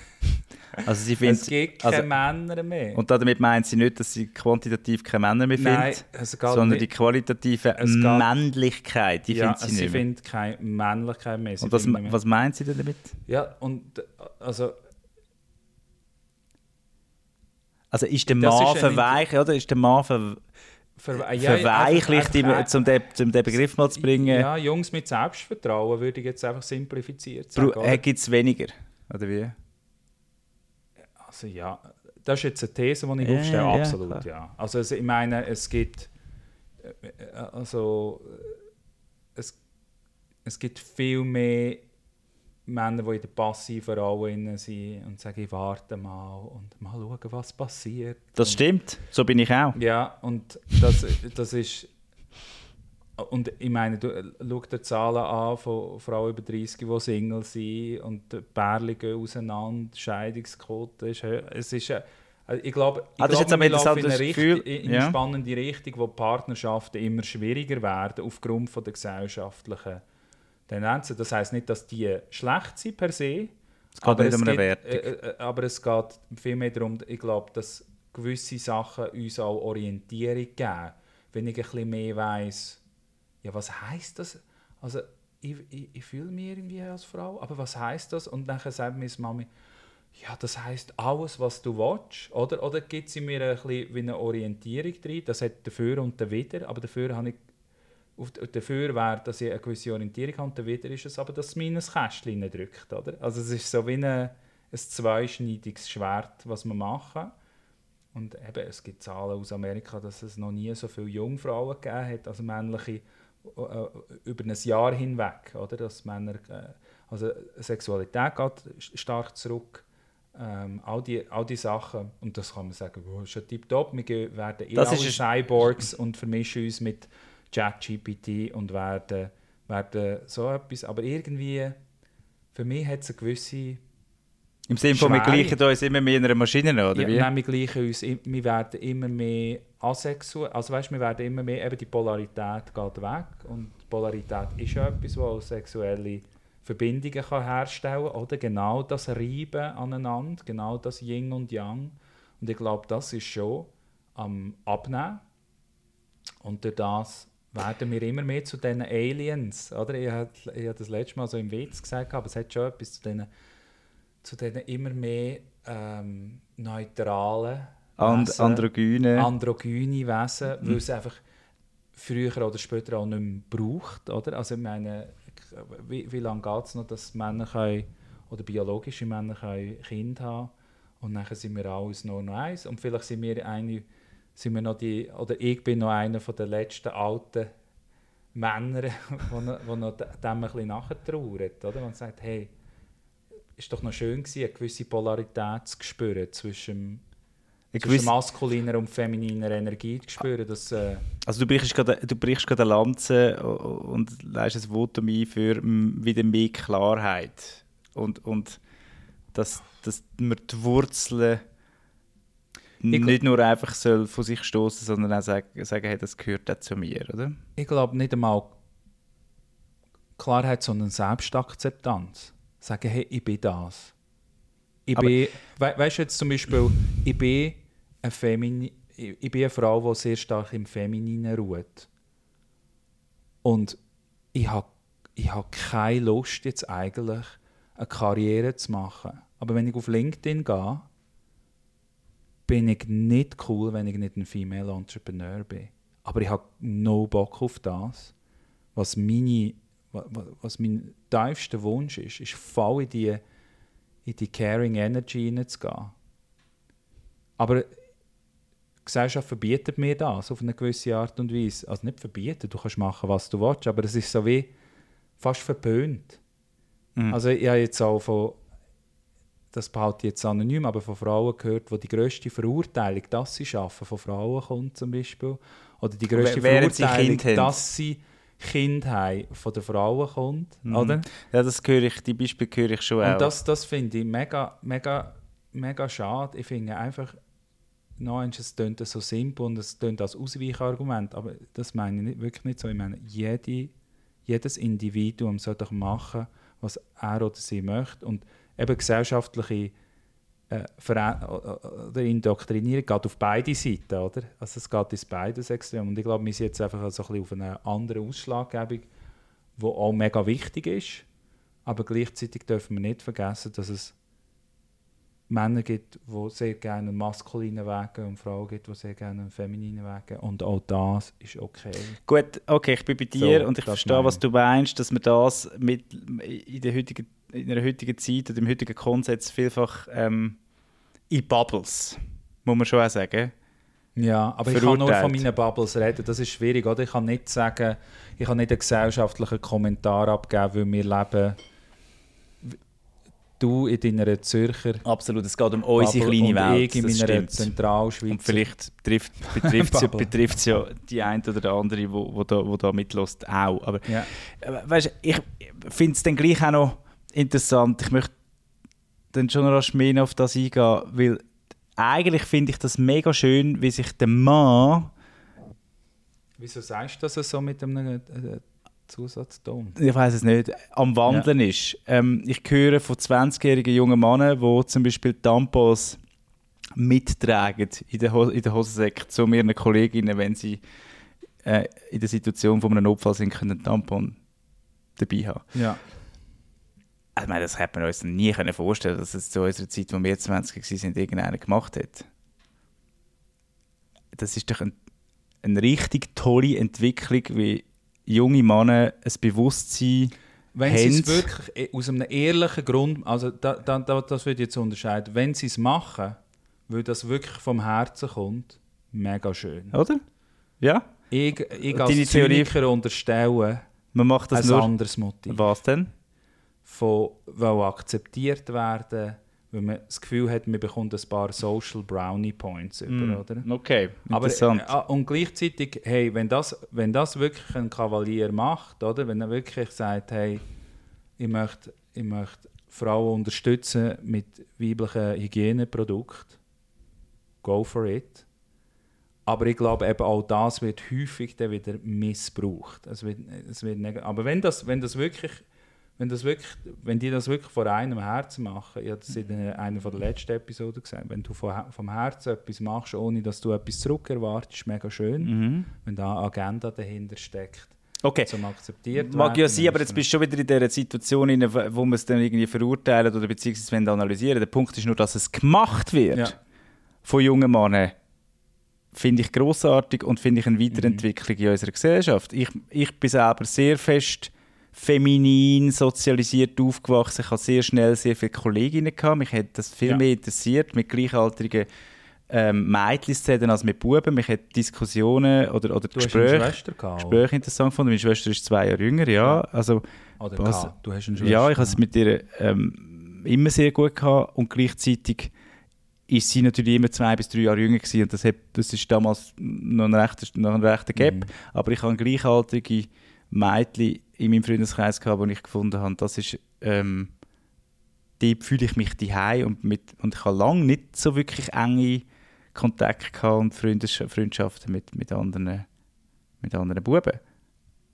Also sie es findet, gibt also- keine Männer mehr. und damit meint sie nicht, dass sie quantitativ keine Männer mehr findet, es sondern nicht- die qualitative Es Männlichkeit, die ja, findet sie sie nicht mehr. findet keine Männlichkeit mehr. Sie Und was, mehr- was meint sie denn damit? Ja, und also Also ist der Mann ein verweichert, oder? Ist der Mann ver ja, verweichlicht, einfach- im- um, den, um den Begriff mal zu bringen? Ja, Jungs mit Selbstvertrauen würde ich jetzt einfach simplifiziert sagen. Äh, Gibt es weniger? Oder wie? Also ja, das ist jetzt eine These, die ich Ja, aufstelle, ja, absolut, klar. ja. Also es- ich meine, es gibt äh, äh, also äh, es, es gibt viel mehr Männer, die in der passiven Rolle sind und sagen, ich warte mal und mal schauen, was passiert. Das und, stimmt, so bin ich auch. Ja, und das, das ist. Und ich meine, du schau dir Zahlen an von Frauen über 30, die Single sind und die Pärchen gehen auseinander, Scheidungsquote ist höher. Es ist, äh, ich glaube, ich Ah, das ist jetzt glaube wir laufen in eine, Gefühl, Richtung, in eine ja. spannende Richtung, wo Partnerschaften immer schwieriger werden aufgrund von der gesellschaftlichen Tendenzen. Das heißt nicht, dass die schlecht sind per se, Es geht nicht um eine geht, Wertung. äh, äh, aber es geht vielmehr darum, ich glaube, dass gewisse Sachen uns auch Orientierung geben. Wenn ich ein bisschen mehr weiss, ja, was heisst das? Also, ich, ich, ich fühle mich irgendwie als Frau, aber was heisst das? Und dann sagt meine Mami, ja, das heisst alles, was du willst. Oder, oder gibt sie mir ein bisschen wie eine Orientierung drin? Das hat dafür und dawider, aber dafür habe ich dafür wäre, dass ich eine gewisse Orientierung habe, und dawider ist es aber, dass es mir in ein Kästchen drückt. Oder? Also es ist so wie eine, ein zweischneidiges Schwert, was wir machen. Und eben, es gibt Zahlen aus Amerika, dass es noch nie so viele Jungfrauen gegeben hat, also männliche, äh, über ein Jahr hinweg. Oder? Dass Männer, äh, also Sexualität geht stark zurück. Ähm, all, die, all die Sachen, und das kann man sagen, wow, ist ja tipptopp, wir werden eh Das alle Cyborgs und vermischen uns mit ChatGPT und werden, werden so etwas, aber irgendwie, für mich hat es eine gewisse Im Sinne von, wir gleichen uns immer mehr in einer Maschine, oder ja, wie? nein, wir gleichen uns, wir werden immer mehr asexuell, also weißt, wir werden immer mehr, eben die Polarität geht weg und Polarität ist ja etwas, was sexuelle Verbindungen kann herstellen kann, oder? Genau das Reiben aneinander, genau das Yin und Yang. Und ich glaube, das ist schon am Abnehmen. Und durch das werden wir immer mehr zu diesen Aliens, oder? Ich habe habe das letzte Mal so im Witz gesagt, aber es hat schon etwas zu diesen zu diesen immer mehr ähm, neutralen, And Wesen, Androgyne. androgyne Wesen, weil es einfach früher oder später auch nicht mehr braucht. Oder? Also ich meine, wie, wie lange geht es noch, dass Männer können, oder biologische Männer können Kinder haben und nachher sind wir alles nur noch eins und vielleicht sind wir eine, sind wir noch die, oder ich bin noch einer von den letzten alten Männer, die noch, dem ein bisschen nachtrauert, oder? Man sagt, hey, ist doch noch schön gewesen, eine gewisse Polarität zu spüren zwischen, zwischen maskuliner und femininer Energie zu spüren. Dass, äh, Also du brichst gerade, du brichst gerade eine Lanze und leistest ein Votum ein für wieder mehr Klarheit. Und, und dass, dass wir die Wurzeln nicht nur einfach soll von sich stoßen, sondern auch sagen, sagen hey, das gehört auch zu mir, oder? Ich glaube nicht einmal Klarheit, sondern Selbstakzeptanz. Sagen, hey, ich bin das. Ich Aber- bin, we weißt du jetzt zum Beispiel, ich bin eine, Femini ich, ich bin eine Frau, die sehr stark im Femininen ruht. Und ich habe ich hab keine Lust, jetzt eigentlich eine Karriere zu machen. Aber wenn ich auf LinkedIn gehe, bin ich nicht cool, wenn ich nicht ein Female Entrepreneur bin. Aber ich habe no Bock auf das. Was, meine, wa- wa- was mein tiefster Wunsch ist, ist voll in die, in die Caring Energy hineinzugehen. Aber die Gesellschaft verbietet mir das auf eine gewisse Art und Weise. Also nicht verbietet, du kannst machen, was du willst, aber es ist so wie fast verpönt. Mhm. Also ich habe jetzt auch von, das behalte ich jetzt anonym, aber von Frauen gehört, wo die grösste Verurteilung, dass sie arbeiten, von Frauen kommt zum Beispiel. Oder die grösste sie Verurteilung, haben. dass sie Kind haben, von der Frauen kommt. Mhm. Oder? Ja, das höre ich, die Beispiele höre ich schon auch. Und das, das finde ich mega, mega, mega schade. Ich finde einfach, nein, es klingt so simpel und es klingt als Ausweichargument, aber das meine ich nicht, wirklich nicht so. Ich meine, jede, jedes Individuum soll doch machen, was er oder sie möchte. Und eben gesellschaftliche äh, Verein- oder Indoktrinierung geht auf beide Seiten, oder? Also es geht ins beides extrem. Und ich glaube, wir sind jetzt einfach so ein bisschen auf einer anderen Ausschlaggebung, die auch mega wichtig ist. Aber gleichzeitig dürfen wir nicht vergessen, dass es Männer gibt, die sehr gerne einen maskulinen Weg gehen und Frauen gibt, die sehr gerne einen femininen Weg gehen. Und auch das ist okay. Gut, okay, ich bin bei dir So, und ich verstehe, was du meinst, dass man das mit in der heutigen, in der heutigen Zeit oder im heutigen Konsens vielfach ähm, in Bubbles, muss man schon auch sagen. Ja, aber ich kann nur von meinen Bubbles reden. Das ist schwierig, oder? Ich kann nicht sagen, ich kann nicht einen gesellschaftlichen Kommentar abgeben, weil wir leben, du in deiner Zürcher Absolut, es geht um unsere Bubble kleine und Welt, ich in das meiner. Zentralschweiz. Und vielleicht betrifft es ja, Bubble. betrifft's ja die eine oder andere, wo, wo da, wo da mitlässt, auch. Aber Ja. äh, weißt, ich finde es dann gleich auch noch interessant. Ich möchte dann schon rasch mehr auf das eingehen, weil eigentlich finde ich das mega schön, wie sich der Mann, Wieso sagst du das so mit einem äh, Zusatzton? ich weiß es nicht, am Wandeln ist. Ähm, ich höre von 20-jährigen jungen Männern, die zum Beispiel Tampons mittragen in den, Ho in den Hosensäcken zu ihren Kolleginnen, wenn sie äh, in der Situation von einem Notfall sind, können einen Tampon dabei haben. Ja. Also, Ich meine, das hätte man uns nie können vorstellen dass es zu unserer Zeit, wo wir 20 waren, irgendeiner gemacht hat. Das ist doch ein, eine richtig tolle Entwicklung, wie junge Männer ein Bewusstsein Wenn sie es wirklich eh- aus einem ehrlichen Grund, also da, da, da, das würde ich jetzt unterscheiden, wenn sie es machen, weil das wirklich vom Herzen kommt, mega schön. Oder? Ja? Ich, ich Deine als Theorie- Zyniker unterstelle Man macht das ein nur. anderes Motiv. Was denn? Von akzeptiert werden, weil man das Gefühl hat, man bekommt ein paar Social Brownie Points über, oder? Okay, Aber, interessant. äh, und gleichzeitig, hey, wenn das, wenn das wirklich ein Kavalier macht, oder? wenn er wirklich sagt, hey, ich möchte, ich möchte Frauen unterstützen mit weiblichen Hygieneprodukten, go for it. Aber ich glaube, eben auch das wird häufig dann wieder missbraucht. Es wird, es wird aber wenn das, wenn das wirklich, wenn das wirklich, wenn die das wirklich von einem Herzen machen, ich habe das in einer der letzten Episoden gesagt, wenn du von, vom Herzen etwas machst, ohne dass du etwas zurückerwartest, ist mega schön. Mhm. Wenn da eine Agenda dahinter steckt, Okay. zum akzeptiert Mag ja sein, aber jetzt ist bist du schon wieder in dieser Situation, rein, wo man es dann irgendwie verurteilt oder beziehungsweise wenn analysieren. Der Punkt ist nur, dass es gemacht wird Ja. von jungen Männern. Finde ich großartig und finde ich eine Weiterentwicklung in unserer Gesellschaft. Ich, ich bin selber sehr fest feminin sozialisiert aufgewachsen. Ich hatte sehr schnell sehr viele Kolleginnen. Gehabt. Mich hat das viel Ja. mehr interessiert, mit gleichaltrigen ähm, Mädchen zu reden als mit Buben. Mich hat Diskussionen oder, oder Du hast Gespräche, Schwester gehabt? Gespräche interessant gefunden. Meine Schwester ist zwei Jahre jünger, ja. Also, Oder Was-. Du hast eine Schwester. ja, ich habe es mit ihr ähm, immer sehr gut gehabt und gleichzeitig ist sie natürlich immer zwei bis drei Jahre jünger gewesen und das, hat, das ist damals noch ein rechter, noch ein rechter Gap. Mhm. Aber ich habe gleichaltrige Mädchen in meinem Freundeskreis gehabt, wo ich gefunden habe, das ist, ähm, dort fühle ich mich daheim und, mit, und ich habe lange nicht so wirklich enge Kontakt gehabt und Freundes- Freundschaften mit, mit, anderen, mit anderen Buben.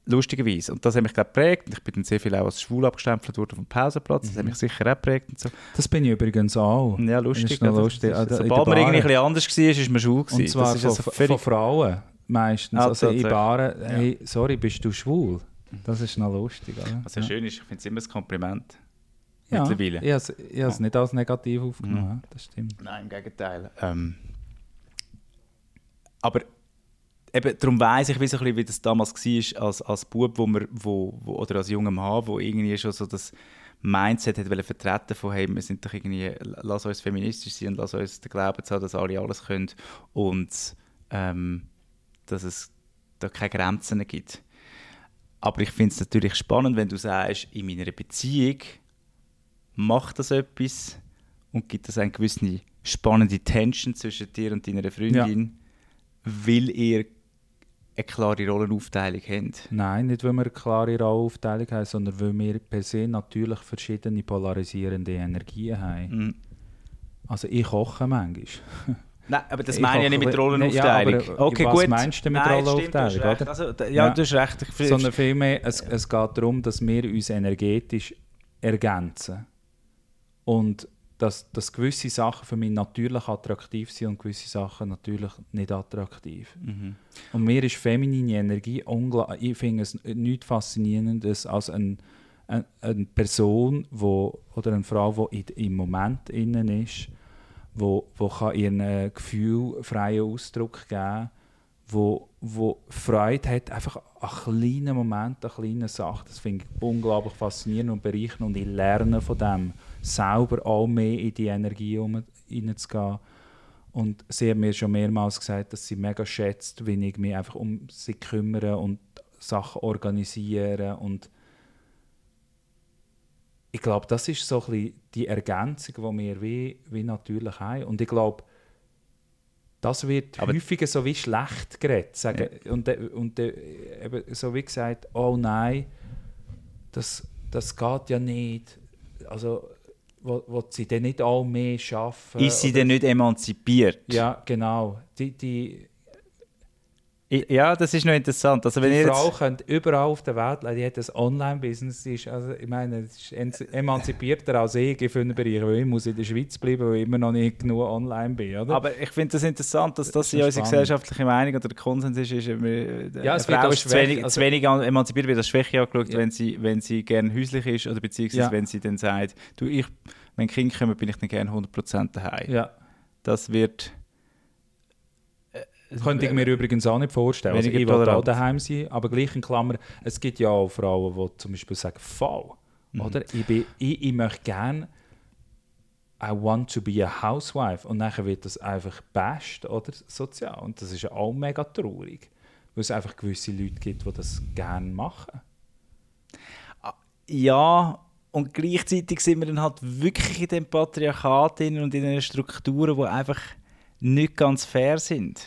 Lustigerweise. Und das hat mich glaube geprägt. Ich bin dann sehr viel auch als schwul abgestempelt worden vom Pausenplatz. Das hat mich sicher auch geprägt. Und so. Das bin ich übrigens auch. Ja, lustig. Das ist lustig. das ist- Also, Sobald man irgendwie anders war, ist man schwul gewesen. Und zwar von, also von Frauen meistens. Ah, also in. Baren, hey, sorry, bist du schwul? Das ist noch lustig, oder? was ja schön ist, ich finde es immer ein Kompliment. Ja, mittlerweile. Ich habe habe es nicht als negativ aufgenommen, Mhm. ja, das stimmt. Nein, im Gegenteil. Ähm, aber eben, darum weiss ich, wie, so ein bisschen, wie das damals war, als, als Bub wo wir, wo, wo, oder als junger Mann, wo irgendwie schon so das Mindset hat wollen vertreten von hey, wir sind doch irgendwie, lass uns feministisch sein und lass uns den Glauben haben, dass alle alles können und ähm, dass es da keine Grenzen gibt. Aber ich finde es natürlich spannend, wenn du sagst, in meiner Beziehung macht das etwas und gibt es eine gewisse spannende Tension zwischen dir und deiner Freundin, weil ihr eine klare Rollenaufteilung habt. Nein, nicht weil wir eine klare Rollenaufteilung haben, sondern weil wir per se natürlich verschiedene polarisierende Energien haben. Mhm. Also ich koche manchmal. Nein, aber das Ich meine ich ja nicht mit Rollenaufteilung. Ja, okay, was gut. meinst du mit Nein, Rollenaufteilung, Stimmt, oder? Also, ja, Ja. du hast recht. Ich, Sondern vielmehr, es, es geht darum, dass wir uns energetisch ergänzen. Und dass, dass gewisse Sachen für mich natürlich attraktiv sind und gewisse Sachen natürlich nicht attraktiv. Mhm. Und mir ist feminine Energie unglaublich. Ich finde es nichts Faszinierendes als ein, ein, eine Person wo, oder eine Frau, die im Moment innen ist, wo, wo kann ihren äh, Gefühl freien Ausdruck geben wo, wo Freude hat, einfach an kleinen Momenten, an kleinen Sachen. Das finde ich unglaublich faszinierend und bereichernd und ich lerne von dem, selber auch mehr in die Energie hineinzugehen. Und sie hat mir schon mehrmals gesagt, dass sie mega schätzt, wenn ich mich einfach um sie kümmere und Sachen organisiere und ich glaube, das ist so ein bisschen die Ergänzung, die wir wie, wie natürlich haben. Und ich glaube, das wird Aber- häufiger so wie schlecht geredet. Sagen, Und, äh, und äh, eben so wie gesagt, oh nein, das, das geht ja nicht. Also, wo, wo sie dann nicht auch mehr arbeiten? Ist sie denn nicht emanzipiert? Ja, genau. Die, die, Ja, das ist noch interessant. Also, wenn die Frau jetzt, könnte überall auf der Welt, die hat ein Online-Business, ist, also, ich meine, das ist emanzipierter als ich in vielen Bereichen, weil ich muss in der Schweiz bleiben, weil ich immer noch nicht genug online bin, oder? aber ich finde das interessant, dass das ist in ja unserer gesellschaftlichen Meinung oder der Konsens ist, ist äh, Ja, es eine wird Frau ist zu wenig, also- zu wenig an- emanzipiert, wird als Schwäche angeschaut, Ja. wenn sie, wenn sie gerne häuslich ist oder beziehungsweise Ja. wenn sie dann sagt, du, ich, wenn Kinder kommen, bin ich dann gerne 100% daheim. ja. Das wird... Könnte ich mir übrigens auch nicht vorstellen. Also ich will auch daheim sein, aber gleich in Klammer, es gibt ja auch Frauen, die zum Beispiel sagen, voll, Mhm. oder? Ich, bin, ich, ich möchte gerne I want to be a housewife und nachher wird das einfach bashed oder sozial und das ist ja auch mega traurig, weil es einfach gewisse Leute gibt, die das gerne machen. Ja, und gleichzeitig sind wir dann halt wirklich in dem Patriarchat und in den Strukturen, die einfach nicht ganz fair sind.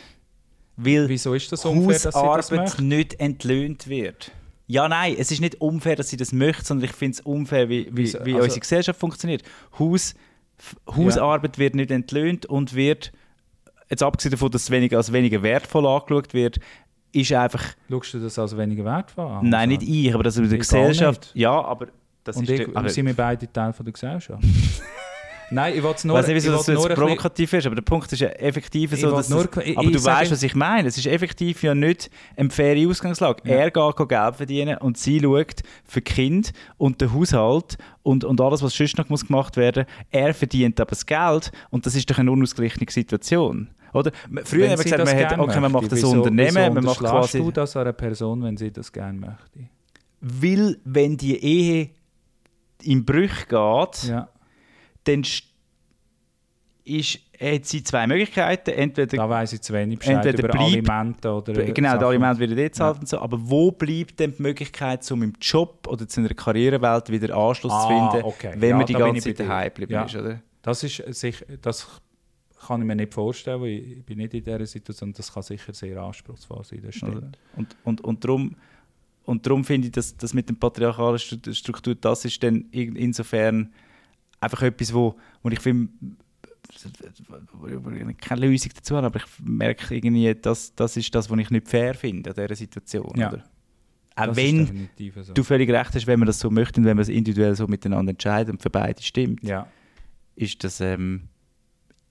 Weil Wieso ist das unfair, dass sie das nicht entlöhnt wird. Ja, nein, es ist nicht unfair, dass sie das möchte, sondern ich finde es unfair, wie, wie, wie Also- unsere Gesellschaft funktioniert. Haus, Hausarbeit wird nicht entlöhnt und wird, jetzt abgesehen davon, dass es weniger, als weniger wertvoll angeschaut wird, ist einfach, Schaust du das als weniger wertvoll an? nein, nicht ich, aber das in der Gesellschaft, ja, aber das Und ist... ich, der- aber- sind wir beide Teil von der Gesellschaft? Nein, ich wollte es Ich nur... weiß nicht, wieso ich das jetzt ein bisschen- provokativ ist, aber der Punkt ist ja effektiv Ich so, dass nur- es, ich- aber ich du weißt, was ich meine. Es ist effektiv ja nicht eine faire Ausgangslage. Ja. Er geht Geld verdienen und sie schaut für Kind und den Haushalt und, und alles, was sonst noch muss gemacht werden Er verdient aber das Geld und das ist doch eine unausgeglichene Situation. Oder? Früher haben wir gesagt, man, hat, okay, man macht wieso- Unternehmen, wieso man macht quasi... du das einer Person, wenn sie das gerne möchte? Weil, wenn die Ehe in Brüche geht, Ja, dann st- ist, hat sie zwei Möglichkeiten. Entweder da weiss ich zu wenig Bescheid Entweder über bleibt- Alimente oder Genau, Sachen. die Alimente werden dort zahlt Ja. und so. Aber wo bleibt denn die Möglichkeit, um im Job oder zu einer Karrierewelt wieder Anschluss Ah, zu finden, okay. wenn Ja, man die bin ganze Zeit daheim geblieben Ja. ist, oder? Das ist sich, das kann ich mir nicht vorstellen, weil ich bin nicht in dieser Situation. Das kann sicher sehr anspruchsvoll sein, das stimmt. Und, und, und darum, und darum finde ich, dass das mit der patriarchalen Stru- Struktur, das ist dann in, insofern einfach etwas, wo, wo ich finde, keine Lösung dazu habe, aber ich merke irgendwie, das, das ist das, was ich nicht fair finde an dieser Situation. Ja. Oder? Auch Das wenn so. du völlig recht hast, wenn man das so möchte und wenn man es individuell so miteinander entscheidet und für beide stimmt, Ja, ist das, ähm,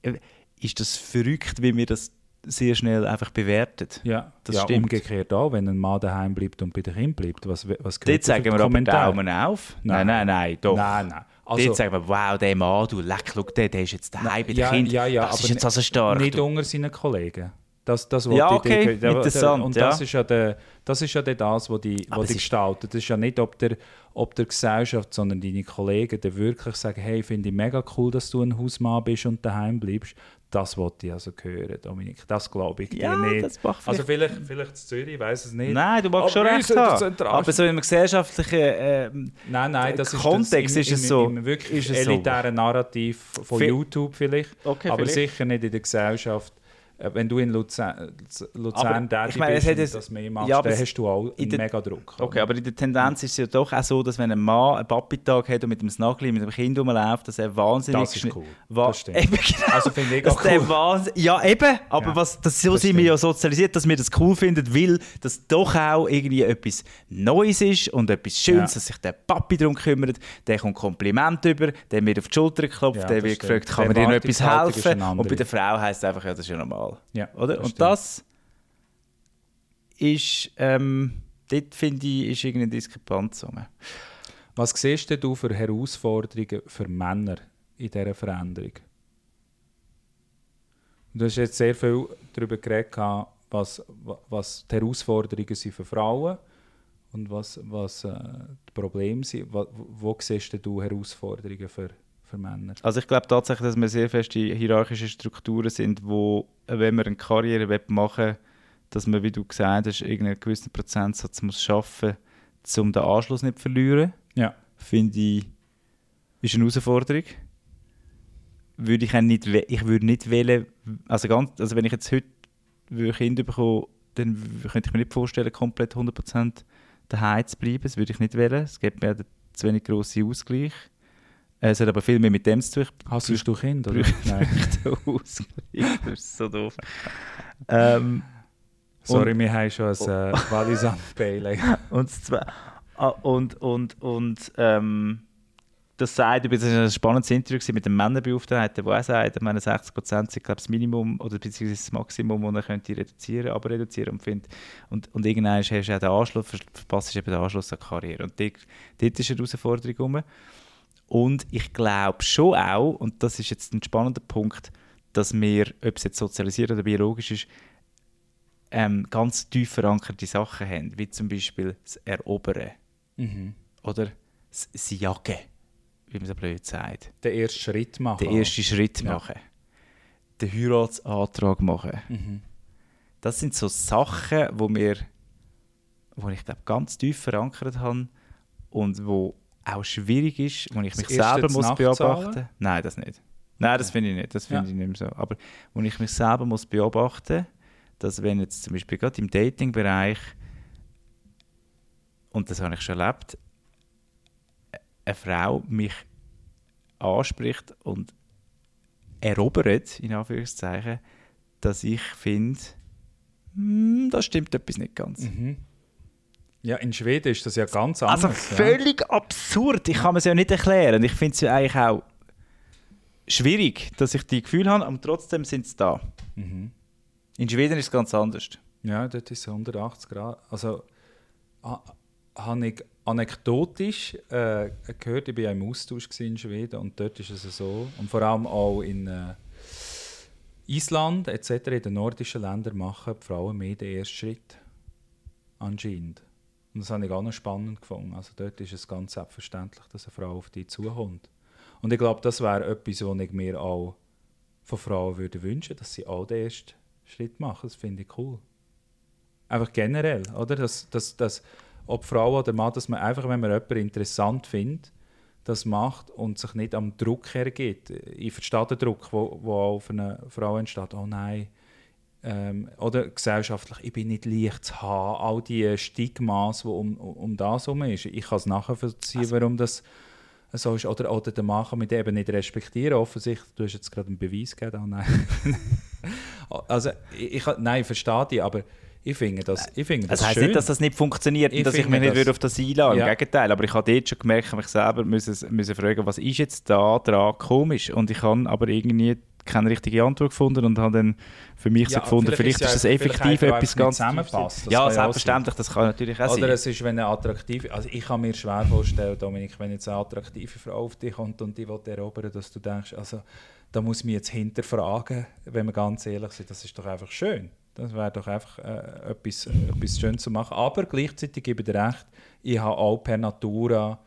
äh, ist das verrückt, wie wir das sehr schnell einfach bewertet. ja. Das ja stimmt. umgekehrt auch, wenn ein Mann daheim bleibt und bei den Kindern bleibt. Was, was Dort sagen wir aber? Daumen auf. Nein, nein, nein, doch. Nein, nein. Also, Dort sagen wir, wow, der Mann, du leck, schau, der, der ist jetzt daheim bei den ja, Kindern. ja, ja, das aber ist jetzt also stark. nicht du. unter seinen Kollegen. Das, das Ja, okay, dir- der- interessant, Und ja. das ist ja, der, das ist ja der das, was die, was die gestalten. Das ist ja nicht, ob der, ob der Gesellschaft, sondern deine Kollegen, die wirklich sagen, hey, finde ich mega cool, dass du ein Hausmann bist und daheim bleibst. Das wollte ich also hören, Dominik. Das glaube ich Ja, dir nicht. das macht also vielleicht, vielleicht in Zürich, ich weiß es nicht. Nein, du magst schon recht haben. Aber so im gesellschaftlichen ähm, Nein, nein, das ist Kontext das, ist es so. Im wirklich Ist es so. elitären Narrativ von Vi- YouTube vielleicht, Okay, aber vielleicht. sicher nicht in der Gesellschaft. Äh, Wenn du in Luzern, Luzern Aber ich meine, bist und das mehr machst, Ja, dann hast du auch in einen der- mega Druck. Okay, aber in der Tendenz ist es ja doch auch so, dass wenn ein Mann einen Papi-Tag hat und mit dem Snugly, mit dem Kind rumläuft, dass er wahnsinnig... Das ist cool. Wa Das stimmt. Eben, genau. Also finde ich auch cool. Wahnsinn- Ja, eben. Aber Ja, was, das, so das sind wir ja sozialisiert, dass wir das cool finden, weil das doch auch irgendwie etwas Neues ist und etwas Schönes, Ja. dass sich der Papi darum kümmert. Der kommt Kompliment über, der wird auf die Schulter geklopft, der wird stimmt. gefragt, kann man dir noch etwas helfen? Und bei der Frau heisst es einfach, ja, das ist ja normal. Ja, Oder? das und das ist, ähm, dort finde ich, ist irgendeine Diskrepanz. Was siehst du für Herausforderungen für Männer in dieser Veränderung? Du hast jetzt sehr viel darüber geredet, was, was die Herausforderungen sind für Frauen und was, was äh, die Probleme sind. Wo, wo siehst du Herausforderungen für, für Männer? Also ich glaube tatsächlich, dass wir sehr feste hierarchische Strukturen sind, wo, wenn man eine Karriere machen will, dass man, wie du gesagt hast, irgendeinen gewissen Prozentsatz muss schaffen muss, um den Anschluss nicht zu verlieren. Ja. Finde ich, ist eine Herausforderung. Würde ich nicht, ich würde nicht wählen, also, ganz, also wenn ich jetzt heute Kinder bekomme, dann könnte ich mir nicht vorstellen, komplett 100% daheim zu bleiben. Das würde ich nicht wählen. Es gibt mir zu wenig grossen Ausgleich. Äh, Es hat aber viel mehr mit dem zu tun. Hast du Kinder? Oder? Brüch- Nein. Ausgleich. Das ist so doof. ähm, Sorry, wir haben schon ein äh, Wallisan Pale. und, zwei, ah, und, und, und ähm, das sagt, das war ein spannendes Interview mit dem Männerbeauftragten, der auch sagt, ich meine, 60% sind glaube ich, das Minimum oder beziehungsweise das Maximum, das er könnte reduzieren, aber reduzieren und findet, und, und irgendwann hast du auch den Anschluss, ver- verpasst du eben den Anschluss an die Karriere und dort, dort ist eine Herausforderung rum. Und ich glaube schon auch, und das ist jetzt ein spannender Punkt, dass wir, ob es jetzt sozialisiert oder biologisch ist, ähm, ganz tief verankerte Sachen haben, wie zum Beispiel das Erobern Mhm. oder das, Jagen, wie man so blöd sagt. Den ersten Schritt machen. Den ersten Schritt Ja. machen. Den Heiratsantrag machen. Mhm. Das sind so Sachen, wo wir, wo ich glaube ganz tief verankert habe und wo auch schwierig ist, wo ich mich Das selber muss beobachten. Nein, das nicht. Nein, das finde ich nicht. Das finde Ja. ich nicht mehr so. Aber wo ich mich selber muss beobachten, dass wenn jetzt zum Beispiel gerade im Dating-Bereich und das habe ich schon erlebt, eine Frau mich anspricht und erobert, in Anführungszeichen, dass ich finde, hm, da stimmt etwas nicht ganz. Mhm. Ja, in Schweden ist das ja ganz Also anders. ja. völlig absurd. Ich kann mir es ja nicht erklären. Ich finde es ja eigentlich auch schwierig, dass ich die Gefühle habe, aber trotzdem sind sie da. Mhm. In Schweden ist es ganz anders. Ja, dort ist es 180 Grad. Also ha- habe ich anekdotisch äh, gehört, ich war ja im Austausch in Schweden und dort ist es so. Und vor allem auch in äh, Island etc., in den nordischen Ländern machen die Frauen mehr den ersten Schritt. Anscheinend. Und das habe ich auch noch spannend gefunden. Also dort ist es ganz selbstverständlich, dass eine Frau auf dich zukommt. Und ich glaube, das wäre etwas, was ich mir auch von Frauen würde wünschen, dass sie auch den ersten Schritt machen. Das finde ich cool. Einfach generell, oder? Dass, dass, dass, ob Frau oder Mann, dass man einfach, wenn man jemanden interessant findet, das macht und sich nicht am Druck hergeht. Ich verstehe den Druck, der wo auf eine Frau entsteht. Oh nein. Ähm, oder gesellschaftlich, ich bin nicht leicht zu haben. All die Stigmas, die um, um das herum ist. Ich kann es nachvollziehen, warum das so ist, oder, oder der Mann kann mich eben nicht respektieren, offensichtlich, du hast jetzt gerade einen Beweis gegeben, nein. also, ich, ich, nein, verstehe dich, aber ich finde das, ich finde das Das heisst schön. nicht, dass das nicht funktioniert und dass ich mich nicht das- würde auf das einladen Ja. Im Gegenteil. Aber ich habe dort schon gemerkt, mich selber müssen, müssen fragen, was ist jetzt da dran komisch? Und ich habe aber irgendwie keine richtige Antwort gefunden und habe dann für mich so Ja, gefunden, vielleicht, vielleicht ist ist das ja- vielleicht effektiv etwas ganz zusammenpasst. Das Ja, selbstverständlich, das kann natürlich auch Oder sein. es ist, wenn eine attraktive, also ich kann mir schwer vorstellen, Dominik, wenn jetzt eine attraktive Frau auf dich kommt und die will erobern, dass du denkst, also da muss ich mich jetzt hinterfragen, wenn wir ganz ehrlich sind, das ist doch einfach schön. Das wäre doch einfach äh, etwas, etwas Schönes zu machen. Aber gleichzeitig gebe ich dir recht, ich habe auch per Natura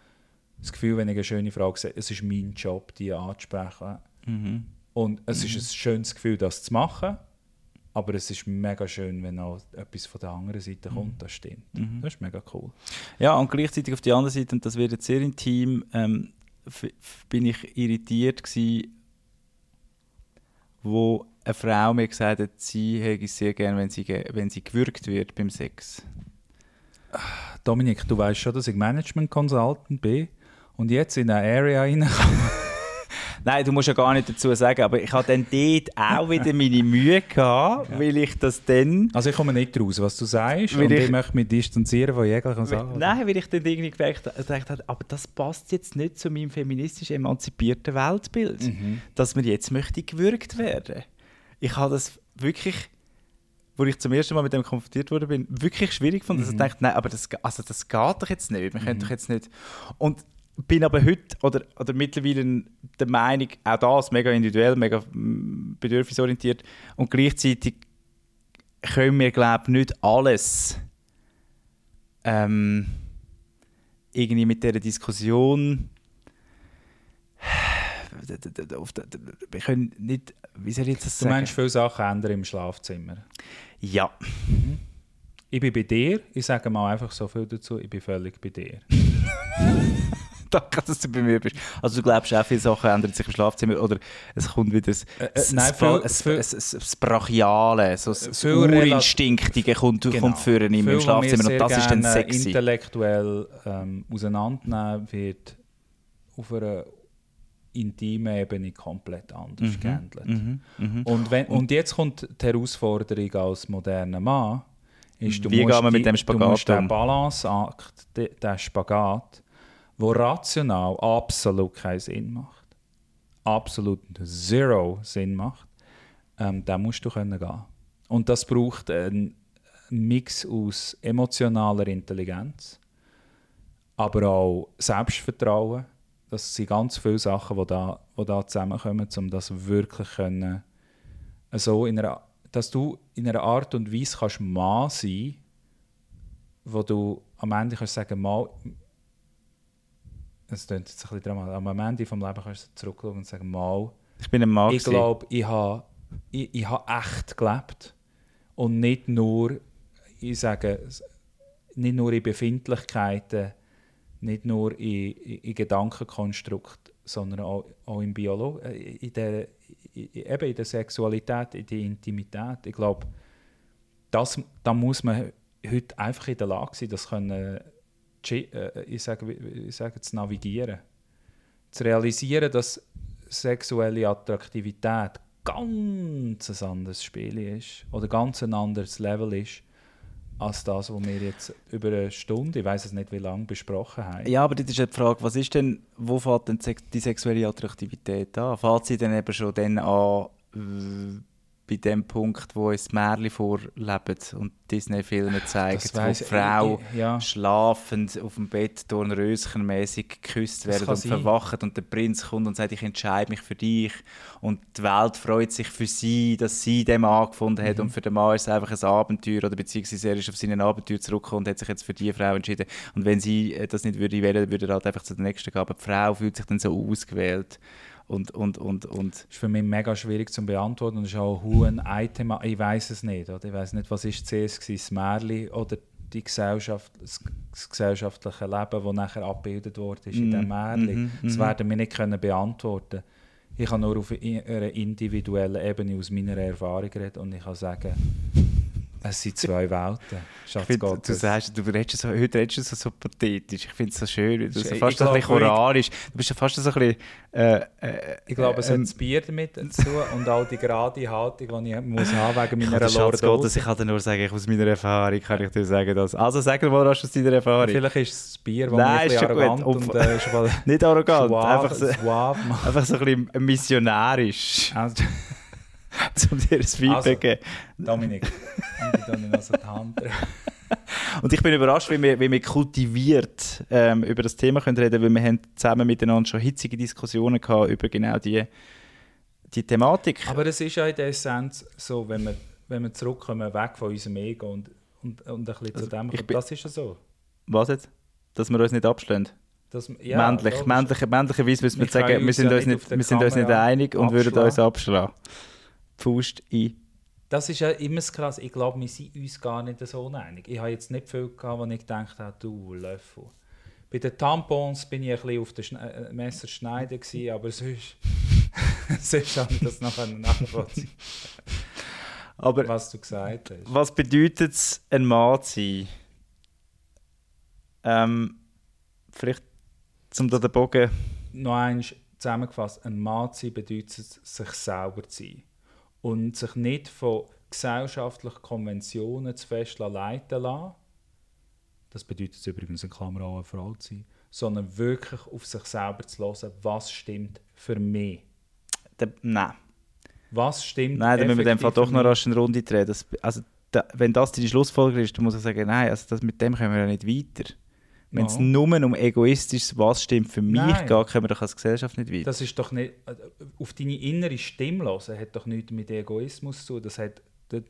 das Gefühl, wenn ich eine schöne Frau sehe, es ist mein Job, die anzusprechen. Mhm. Und es ist ein schönes Gefühl, das zu machen. Aber es ist mega schön, wenn auch etwas von der anderen Seite kommt, das stimmt. Das ist mega cool. Ja, und gleichzeitig auf die andere Seite, und das wird jetzt sehr intim, ähm, bin ich irritiert gewesen, wo eine Frau mir gesagt hat, sie hätte es sehr gerne, wenn sie, wenn sie gewürgt wird beim Sex. Dominik, du weißt schon, dass ich Management Consultant bin und jetzt in eine Area reinkomme. Nein, du musst ja gar nicht dazu sagen, aber ich hatte dann dort auch wieder meine Mühe gehabt, weil ich das dann... Also ich komme nicht raus, was du sagst Weil und ich, ich- möchte mich distanzieren von jeglichen Sachen. Nein, weil ich dann irgendwie gemerkt, gedacht habe, aber das passt jetzt nicht zu meinem feministisch emanzipierten Weltbild, Mhm. dass man jetzt möchte gewürgt werden. Ich habe das wirklich, wo ich zum ersten Mal mit dem konfrontiert wurde, bin, wirklich schwierig gefunden. Mhm. Also ich dachte, nein, aber das, also das geht doch jetzt nicht. Man könnte doch jetzt nicht. Und bin aber heute oder, oder mittlerweile der Meinung, auch das mega individuell, mega mm, bedürfnisorientiert und gleichzeitig können wir, glaube ich, nicht alles ähm, irgendwie mit dieser Diskussion wir können nicht, wie soll ich jetzt das Du sagen? meinst viele Sachen ändern im Schlafzimmer. ja, Ich bin bei dir, ich sage mal einfach so viel dazu, ich bin völlig bei dir. danke, dass du bei mir bist. Also du glaubst auch, viele Sachen ändern sich im Schlafzimmer oder es kommt wieder das, Äh, äh, das, nein, viel- das, viel- das, das, Brachiale, so das, Urinstinktige kommt, kommt führen im, Schlafzimmer und das ist dann sexy. intellektuell ähm, auseinandernehmen wird auf einer intimen Ebene komplett anders gehandelt. Mhm, mhm. Und, wenn, und jetzt kommt die Herausforderung als moderner Mann, ist, du Wie musst gehen wir mit die- dem Du Spagat musst den um? Balanceakt, de- den Spagat, der rational absolut keinen Sinn macht, absolut zero Sinn macht, ähm, den musst du können gehen. Und das braucht einen Mix aus emotionaler Intelligenz, aber auch Selbstvertrauen. Das sind ganz viele Sachen, die da, die da zusammenkommen, um das wirklich können, so in einer, dass du in einer Art und Weise kannst Mann sein, wo du am Ende kannst sagen, mal, es klingt jetzt ein bisschen dramatisch, aber am Ende vom Leben kannst du zurückschauen und sagen, mal, Ich bin ein Mann. ich glaube, ich habe ich, ich ha echt gelebt. Und nicht nur, ich sage, nicht nur in Befindlichkeiten, nicht nur in, in, in Gedankenkonstrukt, sondern auch, auch in Biolo äh, in der, in, eben in der Sexualität, in der Intimität. Ich glaube, das, da muss man heute einfach in der Lage sein, das können, ich sage, ich sage, zu navigieren. Zu realisieren, dass sexuelle Attraktivität ganz ein anderes Spiel ist oder ganz ein anderes Level ist als das, was wir jetzt über eine Stunde, ich weiß es nicht wie lange, besprochen haben. Ja, aber das ist die Frage, was ist denn, wo fängt denn die sexuelle Attraktivität an? Fängt sie dann eben schon dann an, äh, bei dem Punkt, wo uns Märchen vorleben und Disney-Filme zeigen, Das wo die Frau ich- ja. schlafend auf dem Bett dornröschenmäßig geküsst kann und sein. verwacht und der Prinz kommt und sagt, ich entscheide mich für dich und die Welt freut sich für sie, dass sie den Mann gefunden Mhm. hat und für den Mann ist es einfach ein Abenteuer oder beziehungsweise er ist auf seinen Abenteuer zurückgekommen und hat sich jetzt für die Frau entschieden und wenn sie äh, das nicht würde wählen, würde er halt einfach zu der nächsten gehen, aber die Frau fühlt sich dann so ausgewählt und, und, und, und Das ist für mich mega schwierig zu beantworten und ist auch ein Item. Ich weiß es nicht. Oder? Ich weiß nicht, was ist zuerst gewesen, das Märchen oder die Gesellschaft, das, gesellschaftliche Leben, das nachher abgebildet wurde ist in diesem Märchen. mhm, Das mhm. werden wir nicht können beantworten. Ich kann nur auf einer individuellen Ebene aus meiner Erfahrung reden und ich kann sagen, Es sind zwei Welten. Schatz Ich find, du sagst, du redest so, heute redest du so, so pathetisch. Ich finde es so schön. Du bist Ich fast so ein bisschen ich- choralisch. Du bist ja fast so ein bisschen... Äh, äh, Ich glaube, es ähm, hat das Bier damit dazu und auch die gerade Haltung, die ich muss haben wegen Ich meiner kann Schatz Gottes, Lordose. ich kann dir nur sagen, aus meiner Erfahrung kann ich dir sagen, dass... Also sag mal rasch aus deiner Erfahrung. Vielleicht ist es das Bier, das Nein, ist ein schon bisschen gut. arrogant Ob- und äh, Nicht arrogant, schwab- einfach so, macht. einfach so ein bisschen missionarisch, Also, um dir ein Feedback Also. zu geben. Dominik, und ich dann noch so die Hand dran. Und ich bin überrascht, wie wir, wie wir kultiviert ähm, über das Thema können reden weil wir haben zusammen miteinander schon hitzige Diskussionen gehabt über genau die, die Thematik. Aber es ist ja in der Essenz so, wenn wir, wenn wir zurückkommen, weg von unserem Ego und, und, und ein bisschen Also, zu dem, kommen, das ist ja so. Was jetzt? Dass wir uns nicht abstellen. Dass, ja, Männlich, logisch. männliche, männlicherweise müssen wir sagen, können wir sind, uns nicht wir sind uns nicht einig und würden uns abschlagen. Faust ein. Das ist ja immer das Krasse. Ich glaube, wir sind uns gar nicht so uneinig. Ich habe jetzt nicht viel gehabt, wo ich gedacht habe, du Löffel. Bei den Tampons bin ich ein bisschen auf dem Schne äh, Messer schneiden gewesen, aber sonst, sonst habe ich das nachher nachvollziehen, Aber was du gesagt hast. was bedeutet es, ein Mann zu sein? Ähm, vielleicht, um da den Bogen... Noch eins zusammengefasst, ein Mann zu sein bedeutet es, sich selber zu sein. Und sich nicht von gesellschaftlichen Konventionen zu fest leiten lassen. Das bedeutet übrigens in Klammer auch eine Frau zu sein. Sondern wirklich auf sich selber zu hören, was stimmt für mich. Der, nein. Was stimmt Nein, dann müssen wir dem Fall doch noch rasch eine Runde drehen. Das, also, da, wenn das deine Schlussfolgerung ist, dann muss ich sagen, nein, also das, mit dem kommen wir ja nicht weiter. Wenn es nur um egoistisches Was stimmt für mich Nein. geht, kommen wir doch als Gesellschaft nicht weiter. Das ist doch nicht. äh, Auf deine innere Stimme hören hat doch nichts mit Egoismus zu tun. Das hat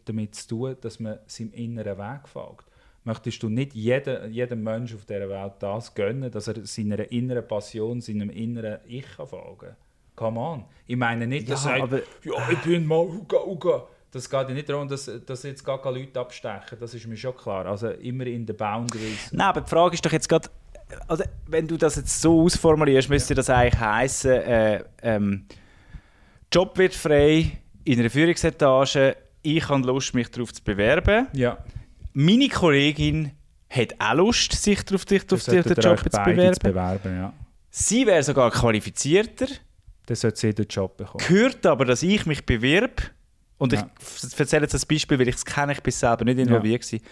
damit zu tun, dass man seinem inneren Weg folgt. Möchtest du nicht jedem, jedem Menschen auf dieser Welt das gönnen, dass er seiner inneren Passion, seinem inneren Ich kann folgen kann? Come on. Ich meine nicht, dass Ja, er sagt, aber- ja, ich bin mal Uga Uga. Das geht ja nicht darum, dass, dass jetzt gar keine Leute abstechen. Das ist mir schon klar. Also immer in den Boundaries. Nein, aber die Frage ist doch jetzt gerade, also wenn du das jetzt so ausformulierst, müsste das eigentlich heißen, äh, ähm, Job wird frei in einer Führungsetage, ich habe Lust, mich darauf zu bewerben. Ja. Meine Kollegin hat auch Lust, sich darauf, sich auf den Job zu bewerben. zu bewerben ja. Sie wäre sogar qualifizierter, Dann sollte sie den Job bekommen. hört aber, dass ich mich bewerbe. Und Ja. ich erzähle jetzt das Beispiel, weil ich es kenne, ich bin selber nicht involviert gewesen.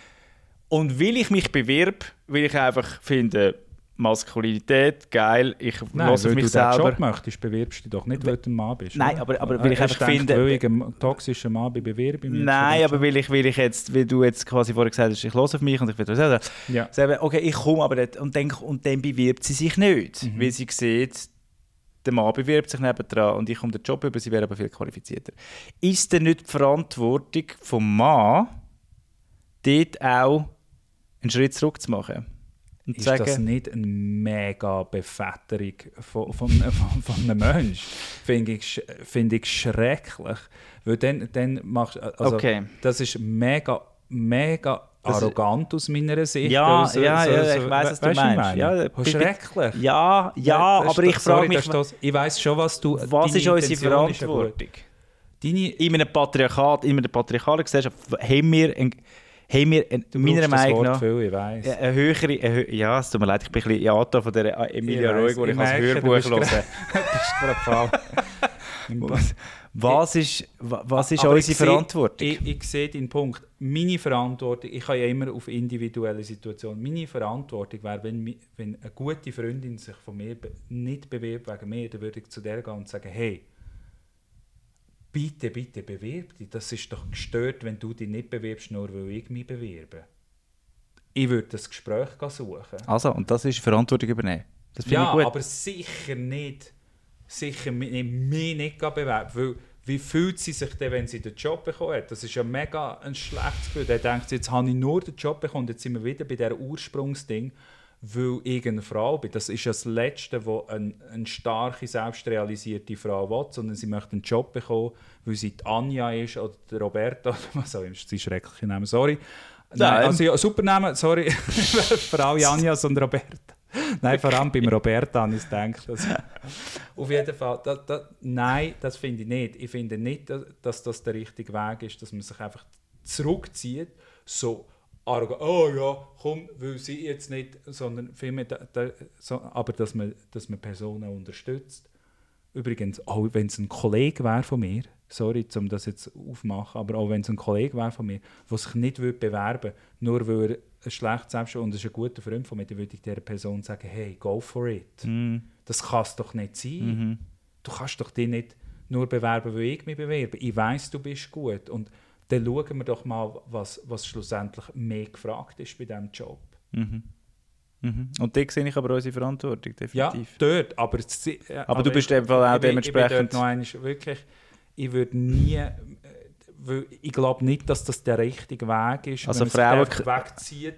Und will ich mich bewerbe, will ich einfach finde, Maskulinität, geil, ich Nein, auf weil mich du diesen selber. Job möchtest, bewirbst du dich doch nicht, weil du ein Mann bist. Nein, aber- aber weil ich einfach du finde- Weil ich ein toxischer Mann bin, bewerbe ich mich. Nein, aber weil ich, weil ich jetzt, wie du jetzt quasi vorher gesagt hast, ich höre auf mich und ich will das. Ja. Sagen, okay, ich komme aber nicht. Und dann, und dann bewirbt sie sich nicht, Mhm. weil sie sieht, der Mann bewirbt sich nebendran und ich komme den Job über, sie wäre aber viel qualifizierter. Ist denn nicht die Verantwortung vom Mann, dort auch einen Schritt zurück zu machen? Und Ist zu das sagen, nicht eine mega Befetterung von, von, von, von einem Menschen? Finde ich, finde ich schrecklich. Weil dann, dann machst also, Okay. Das ist mega, mega Das ist- arrogant aus meiner Sicht. Ja, Also, ja, so- ja, so- ich weiss, was du weisst, meinst. Ja, schrecklich. ja, ja, das ist aber ich doch- frage mich, das ist das- ich weiß schon, was du. was ist unsere ist. Verantwortung? Deine, in einem Patriarchat, in einer patriarchalen Gesellschaft haben wir, ein, haben wir ein, meiner das Meinung nach viel, ich eine höhere, eine hö ja, es tut mir leid, ich bin ein bisschen Ata von der Emilia Ich Roig, wo ich, ich als merke, du Hörbuch bist höre. gerade- bist gerade faul. Was, was ist, wa- was ist unsere ich sehe- Verantwortung? Ich, ich sehe deinen Punkt. Meine Verantwortung, ich kann ja immer auf individuelle Situationen. Meine Verantwortung wäre, wenn, wenn eine gute Freundin sich von mir nicht bewirbt wegen mir, dann würde ich zu der gehen und sagen, hey, bitte, bitte bewirb dich. Das ist doch gestört, wenn du dich nicht bewirbst, nur weil ich mich bewerbe. Ich würde das Gespräch suchen. also, und das ist Verantwortung übernehmen. Das finde Ja, ich gut. aber sicher nicht, sicher mich nicht bewerben. Weil, wie fühlt sie sich denn, wenn sie den Job bekommen hat? Das ist ja mega ein schlechtes Gefühl. Der denkt, jetzt habe ich nur den Job bekommen, jetzt sind wir wieder bei diesem Ursprungsding, weil ich eine Frau bin. Das ist ja das Letzte, was eine, eine starke, selbstrealisierte Frau will, sondern sie möchte einen Job bekommen, weil sie die Anja ist oder die Roberta, oder was auch immer, das sind schreckliche Namen, sorry. Nein, Nein. also ja, super Namen, sorry, für alle Anjas und Roberta. Nein, vor allem beim Roberta habe ich es gedacht. Also, auf jeden Fall, da, da, nein, das finde ich nicht. Ich finde nicht, dass, das der richtige Weg ist, dass man sich einfach zurückzieht, so arrogant, oh ja, komm, will sie jetzt nicht, sondern vielmehr, da, da, so, aber dass man, dass man Personen unterstützt. Übrigens, auch wenn es ein Kollege wäre von mir, sorry, um das jetzt aufmachen, aber auch wenn es ein Kollege wäre von mir, der sich nicht würde bewerben nur weil er ein schlechtes Selbstbewusstsein und ist ein guter Freund von mir, dann würde ich dieser Person sagen, hey, go for it. Mhm. Das kann es doch nicht sein. Mhm. Du kannst doch dich nicht nur bewerben, weil ich mich bewerbe. Ich weiß, du bist gut. Und dann schauen wir doch mal, was, was schlussendlich mehr gefragt ist bei diesem Job. Mhm. Mhm. Und da sehe ich aber unsere Verantwortung, Ja, definitiv. dort. Aber, es- äh, Aber du bist auch ich bin- dementsprechend- Ich dort noch einmal wirklich, ich würde nie, äh, ich glaube nicht, dass das der richtige Weg ist, Also wenn man Frauen- wegzieht,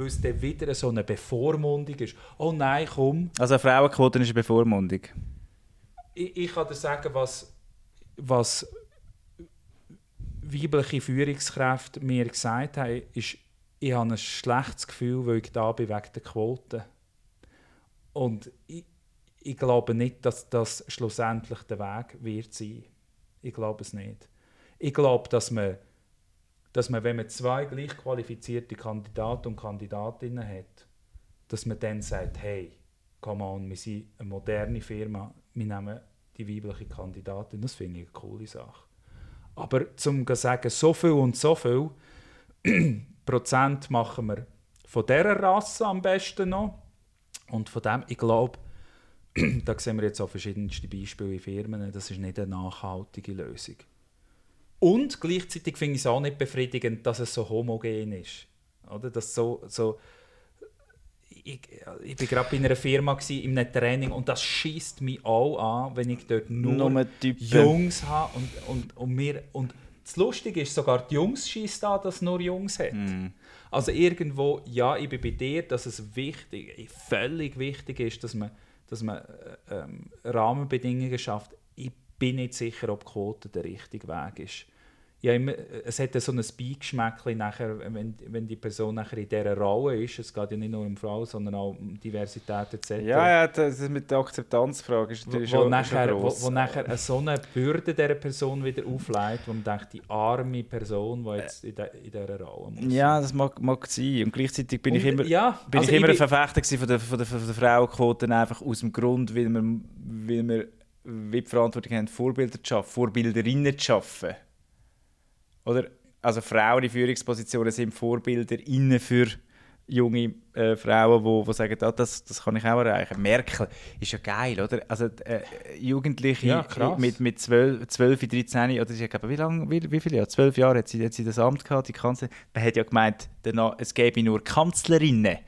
weil es dann wieder so eine Bevormundung ist. Oh nein, komm, Also eine Frauenquote ist eine Bevormundung. ich, ich kann dir sagen, was, was weibliche Führungskräfte mir gesagt haben, ist, ich habe ein schlechtes Gefühl, weil ich da bin wegen der Quote. Und ich, ich glaube nicht, dass das schlussendlich der Weg wird sein. Ich glaube es nicht. Ich glaube, dass man, dass man, wenn man zwei gleich qualifizierte Kandidaten und Kandidatinnen hat, dass man dann sagt, hey, come on, wir sind eine moderne Firma, wir nehmen die weibliche Kandidatin. Das finde ich eine coole Sache. Aber zum zu sagen, so viel und so viel Prozent machen wir von dieser Rasse am besten noch. Und von dem, ich glaube, da sehen wir jetzt auch verschiedenste Beispiele in Firmen, das ist nicht eine nachhaltige Lösung. Und gleichzeitig finde ich es auch nicht befriedigend, dass es so homogen ist. Oder? Dass so, so ich, ich bin gerade bei einer Firma gewesen, in einem Training und das schießt mich auch an, wenn ich dort nur, Nur. Jungs habe und, und, und mir und das Lustige ist, sogar die Jungs schießt an, dass es nur Jungs hat. Mhm. Also irgendwo, ja, ich bin bei dir, dass es wichtig, völlig wichtig ist, dass man, dass man äh, ähm, Rahmenbedingungen schafft. Ich bin nicht sicher, ob die Quote der richtige Weg ist. Ja, es hat so ein Beigeschmäckchen nachher, wenn, wenn die Person nachher in dieser Rolle ist. Es geht ja nicht nur um Frauen, sondern auch um Diversität etc. Ja, ja, das ist mit der Akzeptanzfrage ist Wo, natürlich wo, schon, nachher, schon wo, gross. wo nachher eine so eine Bürde dieser Person wieder aufleitet, wo man denkt, die arme Person, die jetzt in, de, in dieser Rolle muss. Ja, das mag, mag sein. Und gleichzeitig bin ich Und- immer, ja, bin also ich immer ein bin- Verfechter von der, von der, von der Frauenquote, einfach aus dem Grund, weil wir, weil wir wie die Verantwortung haben, Vorbilder zu schaffen, Vorbilderinnen zu schaffen. Oder, also Frauen in Führungspositionen sind Vorbilderinnen für junge äh, Frauen, die wo, wo sagen, ah, das, das kann ich auch erreichen. Merkel ist ja geil, oder? Also äh, Jugendliche Ja, mit, mit 12, 12, 13, oder sie, glaube, wie lange, wie, wie viele Jahre? 12 Jahre hat sie, hat sie das Amt gehabt, die Kanzlerin. Man hat ja gemeint, danach, es gäbe nur Kanzlerinnen.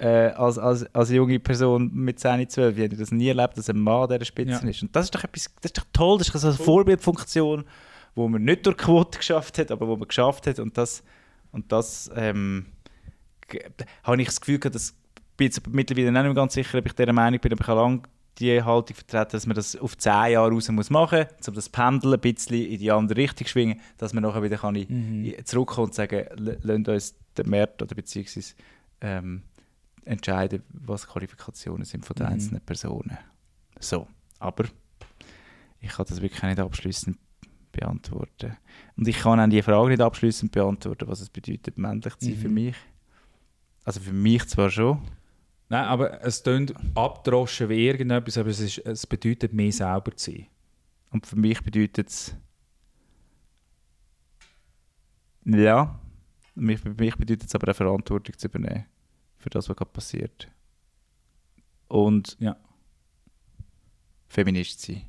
Äh, als, als, als junge Person mit 10, 12, ich habe das nie erlebt, dass ein Mann an dieser Spitze Ja. ist. Und das ist doch etwas, das ist doch toll, das ist so eine Vorbildfunktion, wo man nicht durch Quote geschafft hat, aber wo man geschafft hat. Und das, und das ähm, habe ich das Gefühl gehabt, dass ich bin jetzt mittlerweile nicht mehr ganz sicher, ob ich dieser Meinung bin, aber ich habe lange die Haltung vertreten, dass man das auf 10 Jahre raus muss machen muss, um das Pendel ein bisschen in die andere Richtung zu schwingen, dass man nachher wieder kann in- zurückkommen und sagen, lasst uns den Markt oder beziehungsweise ähm, entscheiden, was die Qualifikationen sind von den Mhm. einzelnen Personen. So, aber ich kann das wirklich nicht abschließend beantworten. Und ich kann auch die Frage nicht abschließend beantworten, was es bedeutet, männlich zu sein für Mhm. mich. Also für mich zwar schon. Nein, aber es klingt abdroschen wie irgendetwas, aber es, ist, es bedeutet, mehr selber zu sein. Und für mich bedeutet es. Ja. Für mich bedeutet es aber eine Verantwortung zu übernehmen. Für das, was gerade passiert. Und Ja. Feminist sein.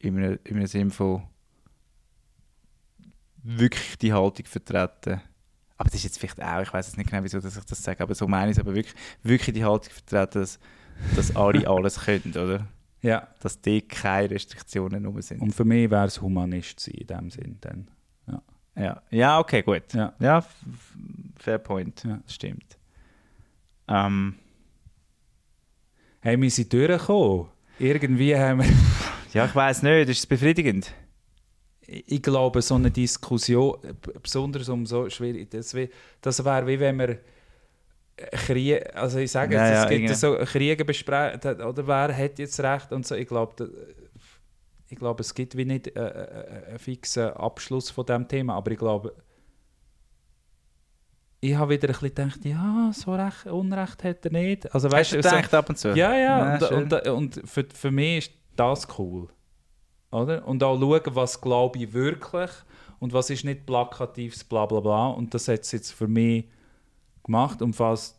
In einem, in einem Sinn von wirklich die Haltung vertreten. Aber das ist jetzt vielleicht auch, ich weiß jetzt nicht genau, wieso dass ich das sage, aber so meine ich es, aber wirklich, wirklich die Haltung vertreten, dass, dass alle alles können, oder? Ja. Dass die keine Restriktionen rum sind. Und für mich wäre es Humanist sein in dem Sinn. Dann. Ja, ja okay, gut. Ja. Ja, fair point. Ja. Das stimmt. Ähm, Hey, wir sind durchgekommen. Irgendwie haben wir... ja, ich weiß nicht, ist es befriedigend? ich glaube, so eine Diskussion, äh, besonders um so schwierig, das, das wäre wie wenn wir Krieg, also ich sage, Ja, ja, es gibt irgendwie. so Kriege besprechen, oder wer hat jetzt Recht und so, ich glaube, ich glaube, es gibt wie nicht äh, äh, einen fixen Abschluss von dem Thema, aber ich glaube, ich habe wieder ein bisschen gedacht, ja, so recht, Unrecht hat er nicht. Also, Hast weißt du so- gedacht ab und zu? Ja, ja. Ja, und und, und für, für mich ist das cool. Oder? Und auch schauen, was glaube ich wirklich und was ist nicht plakatives bla bla bla. Und das hat es jetzt für mich gemacht. Und falls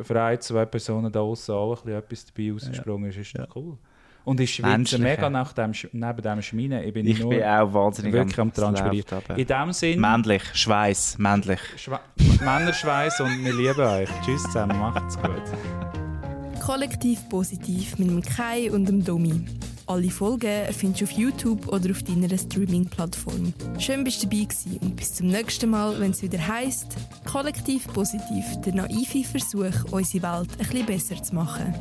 für ein, zwei Personen da außen auch ein bisschen etwas dabei rausgesprungen ist, ist das cool. Und ich schwitze mega nach dem, Sch- neben dem Schminen. Ich bin Ich nur bin auch wahnsinnig wirklich am läuft Transpirieren. In dem Sinn, Männlich, Schweiß, männlich. Schwe Männerschweiß und wir lieben euch. Tschüss zusammen, macht's gut. Kollektiv positiv mit dem Kai und dem Domi. Alle Folgen findest du auf YouTube oder auf deiner Streaming-Plattform. Schön bist du dabei gewesen und bis zum nächsten Mal, wenn es wieder heisst Kollektiv positiv, der naive Versuch, unsere Welt ein bisschen besser zu machen.